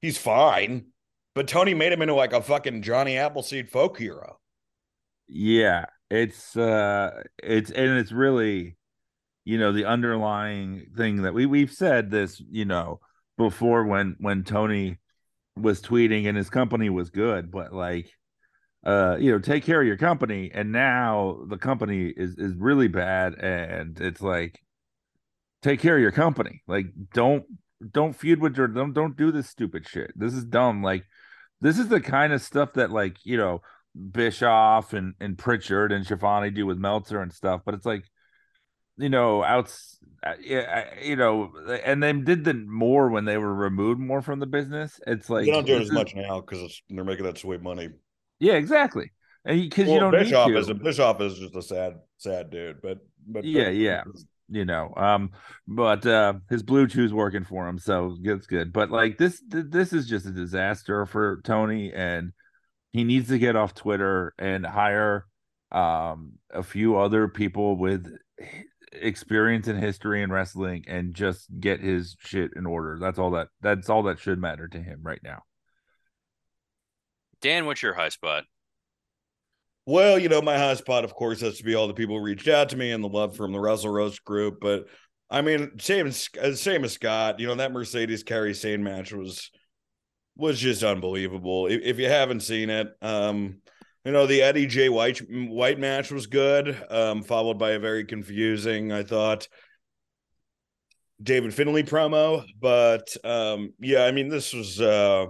He's fine, but Tony made him into like a fucking Johnny Appleseed folk hero.
Yeah, it's uh it's and it's really you know the underlying thing that we we've said this, you know, before when when Tony was tweeting and his company was good, but like uh you know, take care of your company and now the company is is really bad and it's like take care of your company. Like don't don't feud with your don't don't do this stupid shit. This is dumb. Like this is the kind of stuff that like, you know, Bischoff and and Prichard and Shivani do with Meltzer and stuff, but it's like, you know, outs, uh, yeah, you know, and they did the more when they were removed more from the business. It's like
they don't do it as much now because they're making that sweet money.
Yeah, exactly. Because
Well,
you don't
Bischoff
need to.
is Bischoff is just a sad, sad dude. But but
Yeah, yeah. you know um but uh his BlueChew's working for him so it's good but like this th- this is just a disaster for tony and he needs to get off twitter and hire um a few other people with experience in history and wrestling and just get his shit in order that's all that that's all that should matter to him right now
Dan, what's your high spot?
Well, you know, my high spot, of course, has to be all the people who reached out to me and the love from the Wrestle Roast group. But I mean, same as uh, same as Scott, you know, that Mercedes Kairi Sane match was was just unbelievable. If, if you haven't seen it, um, you know, the Eddie J White White match was good, um, followed by a very confusing, I thought, David Finlay promo. But um, yeah, I mean, this was uh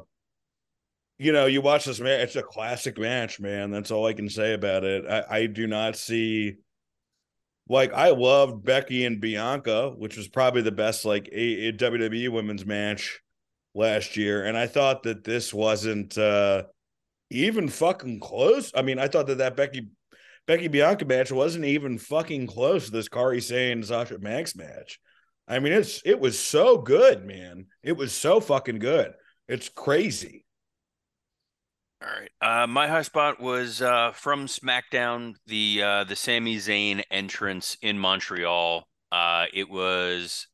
you know, you watch this match, it's a classic match, man. That's all I can say about it. I, I do not see like I loved Becky and Bianca, which was probably the best like a, a WWE women's match last year, and I thought that this wasn't uh even fucking close. I mean, I thought that that Becky Becky Bianca match wasn't even fucking close to this Kairi Sane Sasha Max match. I mean, it's it was so good, man. It was so fucking good. It's crazy.
All right. Uh, my high spot was uh, from SmackDown, the uh, the Sami Zayn entrance in Montreal. Uh, it was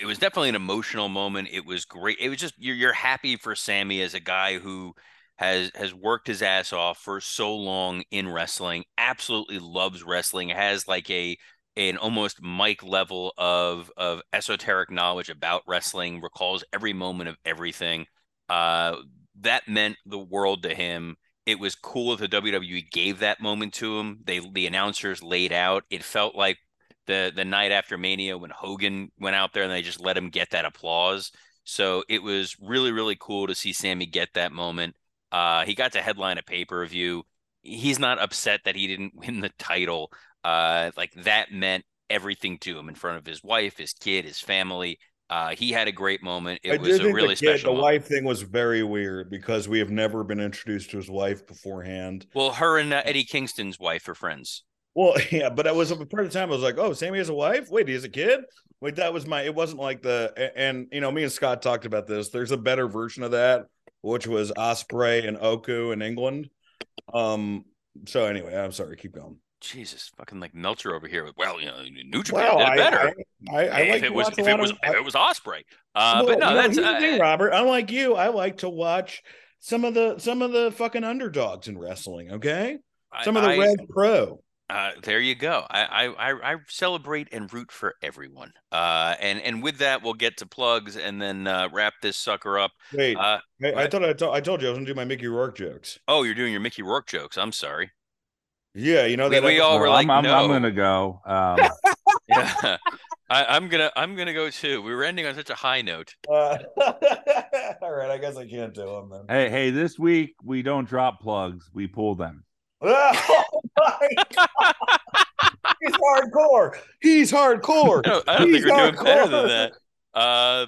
it was definitely an emotional moment. It was great. It was just you're you're happy for Sammy as a guy who has has worked his ass off for so long in wrestling. Absolutely loves wrestling. Has like a an almost Mike level of of esoteric knowledge about wrestling. Recalls every moment of everything. Uh, that meant the world to him. It was cool that the WWE gave that moment to him. They the announcers laid out. It felt like the the night after Mania when Hogan went out there and they just let him get that applause. So it was really really cool to see Sammy get that moment. Uh, he got to headline a pay per view. He's not upset that he didn't win the title. Uh, like that meant everything to him in front of his wife, his kid, his family. Uh, he had a great moment. It
I
was a really
the kid,
special.
the
moment.
wife thing was very weird because we have never been introduced to his wife beforehand.
Well, her and uh, Eddie Kingston's wife are friends.
Well, yeah, but I was a part of the time I was like, oh, Sammy has a wife. Wait, he has a kid. Wait, that was my. It wasn't like the and you know me and Scott talked about this. There's a better version of that, which was Ospreay and Oku in England. Um. So anyway, I'm sorry. Keep going.
Jesus, fucking like Meltzer over here. Well, you know, New Japan
Well,
did it better.
I, I, I
if
like
it was if it was
of-
if it was Ospreay. Uh,
Well,
but no,
know,
that's
the
uh,
thing, Robert. Unlike you, I like to watch some of the some of the fucking underdogs in wrestling. Okay,
I-
some of the
I-
Red Pro.
Uh, there you go. I, I I I celebrate and root for everyone. Uh, and and with that, we'll get to plugs and then uh, wrap this sucker up.
Wait,
Uh,
I, I thought I, to- I told you I was gonna do my Mickey Rourke jokes.
oh, you're doing your Mickey Rourke jokes. I'm sorry.
Yeah, you know
We-
that
we all were like,
I'm, I'm, I'm gonna go. Um,
yeah. I, I'm gonna I'm gonna go too. We were ending on such a high note.
Uh, all right, I guess I can't do them then.
Hey, hey, this week we don't drop plugs, we pull them.
Oh my God. He's hardcore. He's hardcore.
I don't, I don't think we're doing better than that. Uh,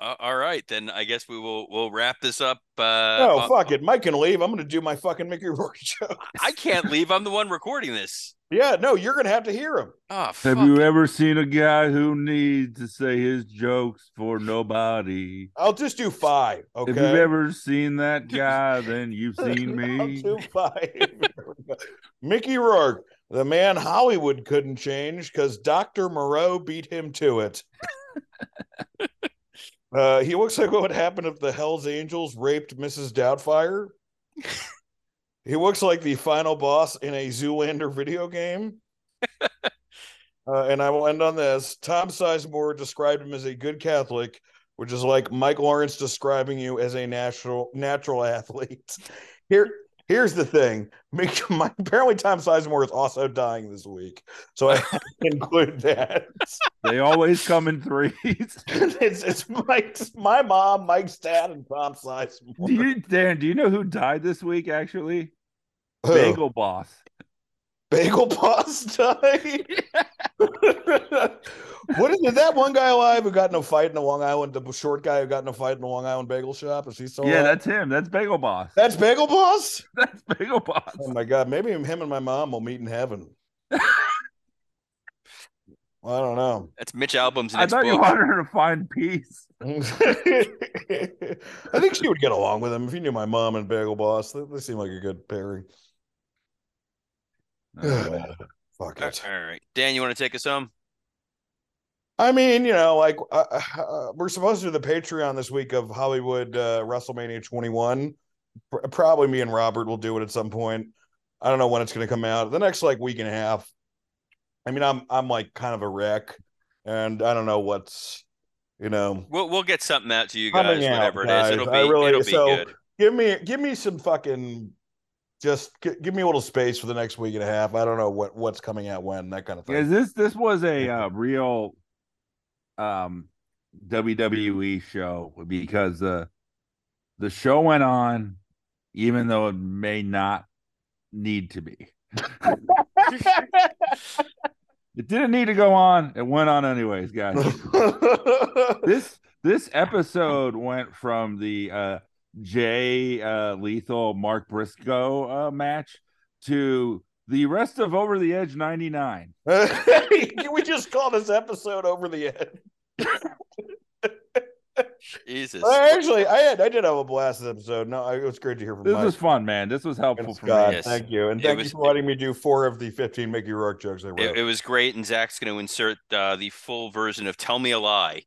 uh, all right, then I guess we will we'll wrap this up. Uh,
Oh
uh,
fuck it, Mike can leave. I'm gonna do my fucking Mickey Rourke joke.
I can't leave. I'm the one recording this.
Yeah, no, you're gonna have to hear him.
Oh, fuck.
Have you ever seen a guy who needs to say his jokes for nobody?
I'll just do five. Okay.
If you've ever seen that guy, then you've seen
I'll
me.
do five. Mickey Rourke, the man Hollywood couldn't change because Dr. Moreau beat him to it. Uh, he looks like what would happen if the Hells Angels raped Mrs. Doubtfire. he looks like the final boss in a Zoolander video game. Uh, and I will end on this. Tom Sizemore described him as a good Catholic, which is like Mike Lawrence describing you as a natural natural athlete. Here, here's the thing. My, apparently, Tom Sizemore is also dying this week, so I include that.
They always come in threes.
it's it's Mike's my mom, Mike's dad, and Tom Sizemore.
do you, Dan? Do you know who died this week? Actually,
Who?
Bagel Boss.
Bagel Boss died. what is, is that one guy alive who got in a fight in the Long Island? The short guy who got in a fight in the Long Island bagel shop? Is he still?
Yeah,
alive?
that's him. That's Bagel Boss.
that's Bagel Boss.
That's Bagel Boss.
Oh my god, maybe him and my mom will meet in heaven. well, I don't know.
That's Mitch Albom's
I
next
thought you
book.
wanted her to find peace.
I think she would get along with him if you knew my mom and Bagel Boss. They, they seem like a good pairing.
Uh,
Fuck it.
right, Dan, you want to take us home?
I mean, you know, like uh, uh, we're supposed to do the Patreon this week of Hollywood uh, WrestleMania 21. Pr- Probably me and Robert will do it at some point. I don't know when it's going to come out. The next like week and a half. I mean, I'm I'm like kind of a wreck, and I don't know what's, you know,
We'll we'll get something out to you guys,
out,
whatever it
guys.
is. It'll be
I really-
it'll be
so-
good.
give me give me some fucking just gi- give me a little space for the next week and a half. I don't know what what's coming out when that kind of thing.
this this was a uh, real um WWE show because uh the show went on even though it may not need to be. It didn't need to go on. It went on anyways, guys. this this episode went from the uh Jay uh Lethal Mark Briscoe uh match to the rest of Over the Edge 99.
Can we just call this episode over the edge?
Jesus.
I actually, I had, I did have a blast this episode. No, it was great to hear from
This
Mike
was fun, man. This was helpful for
Scott.
me.
Yes.
Thank you, and
It
thank
was-
you for letting me do four of the fifteen Mickey Rourke jokes I wrote.
It, it was great, and Zach's going to insert uh, the full version of "Tell Me a Lie."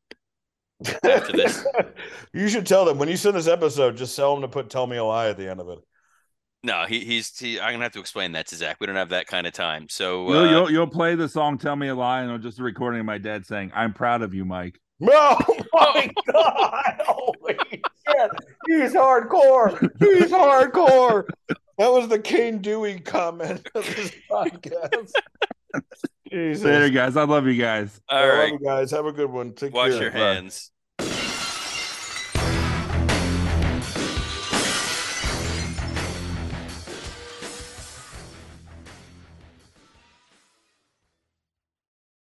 After this.
you should tell them when you send this episode. Just tell them to put "Tell Me a Lie" at the end of it.
No, he, he's he, I'm gonna have to explain that to Zach. We don't have that kind of time. So
You'll,
uh,
you'll, you'll play the song "Tell Me a Lie" and it'll just a recording of my dad saying, "I'm proud of you, Mike."
Oh my god! Holy shit! He's hardcore. He's hardcore. That was the Cane Dewey comment of this podcast. Jesus.
Later, guys. I love you guys.
all
I love you guys. Have a good one. Take care.
wash
care.
your
Bye.
hands.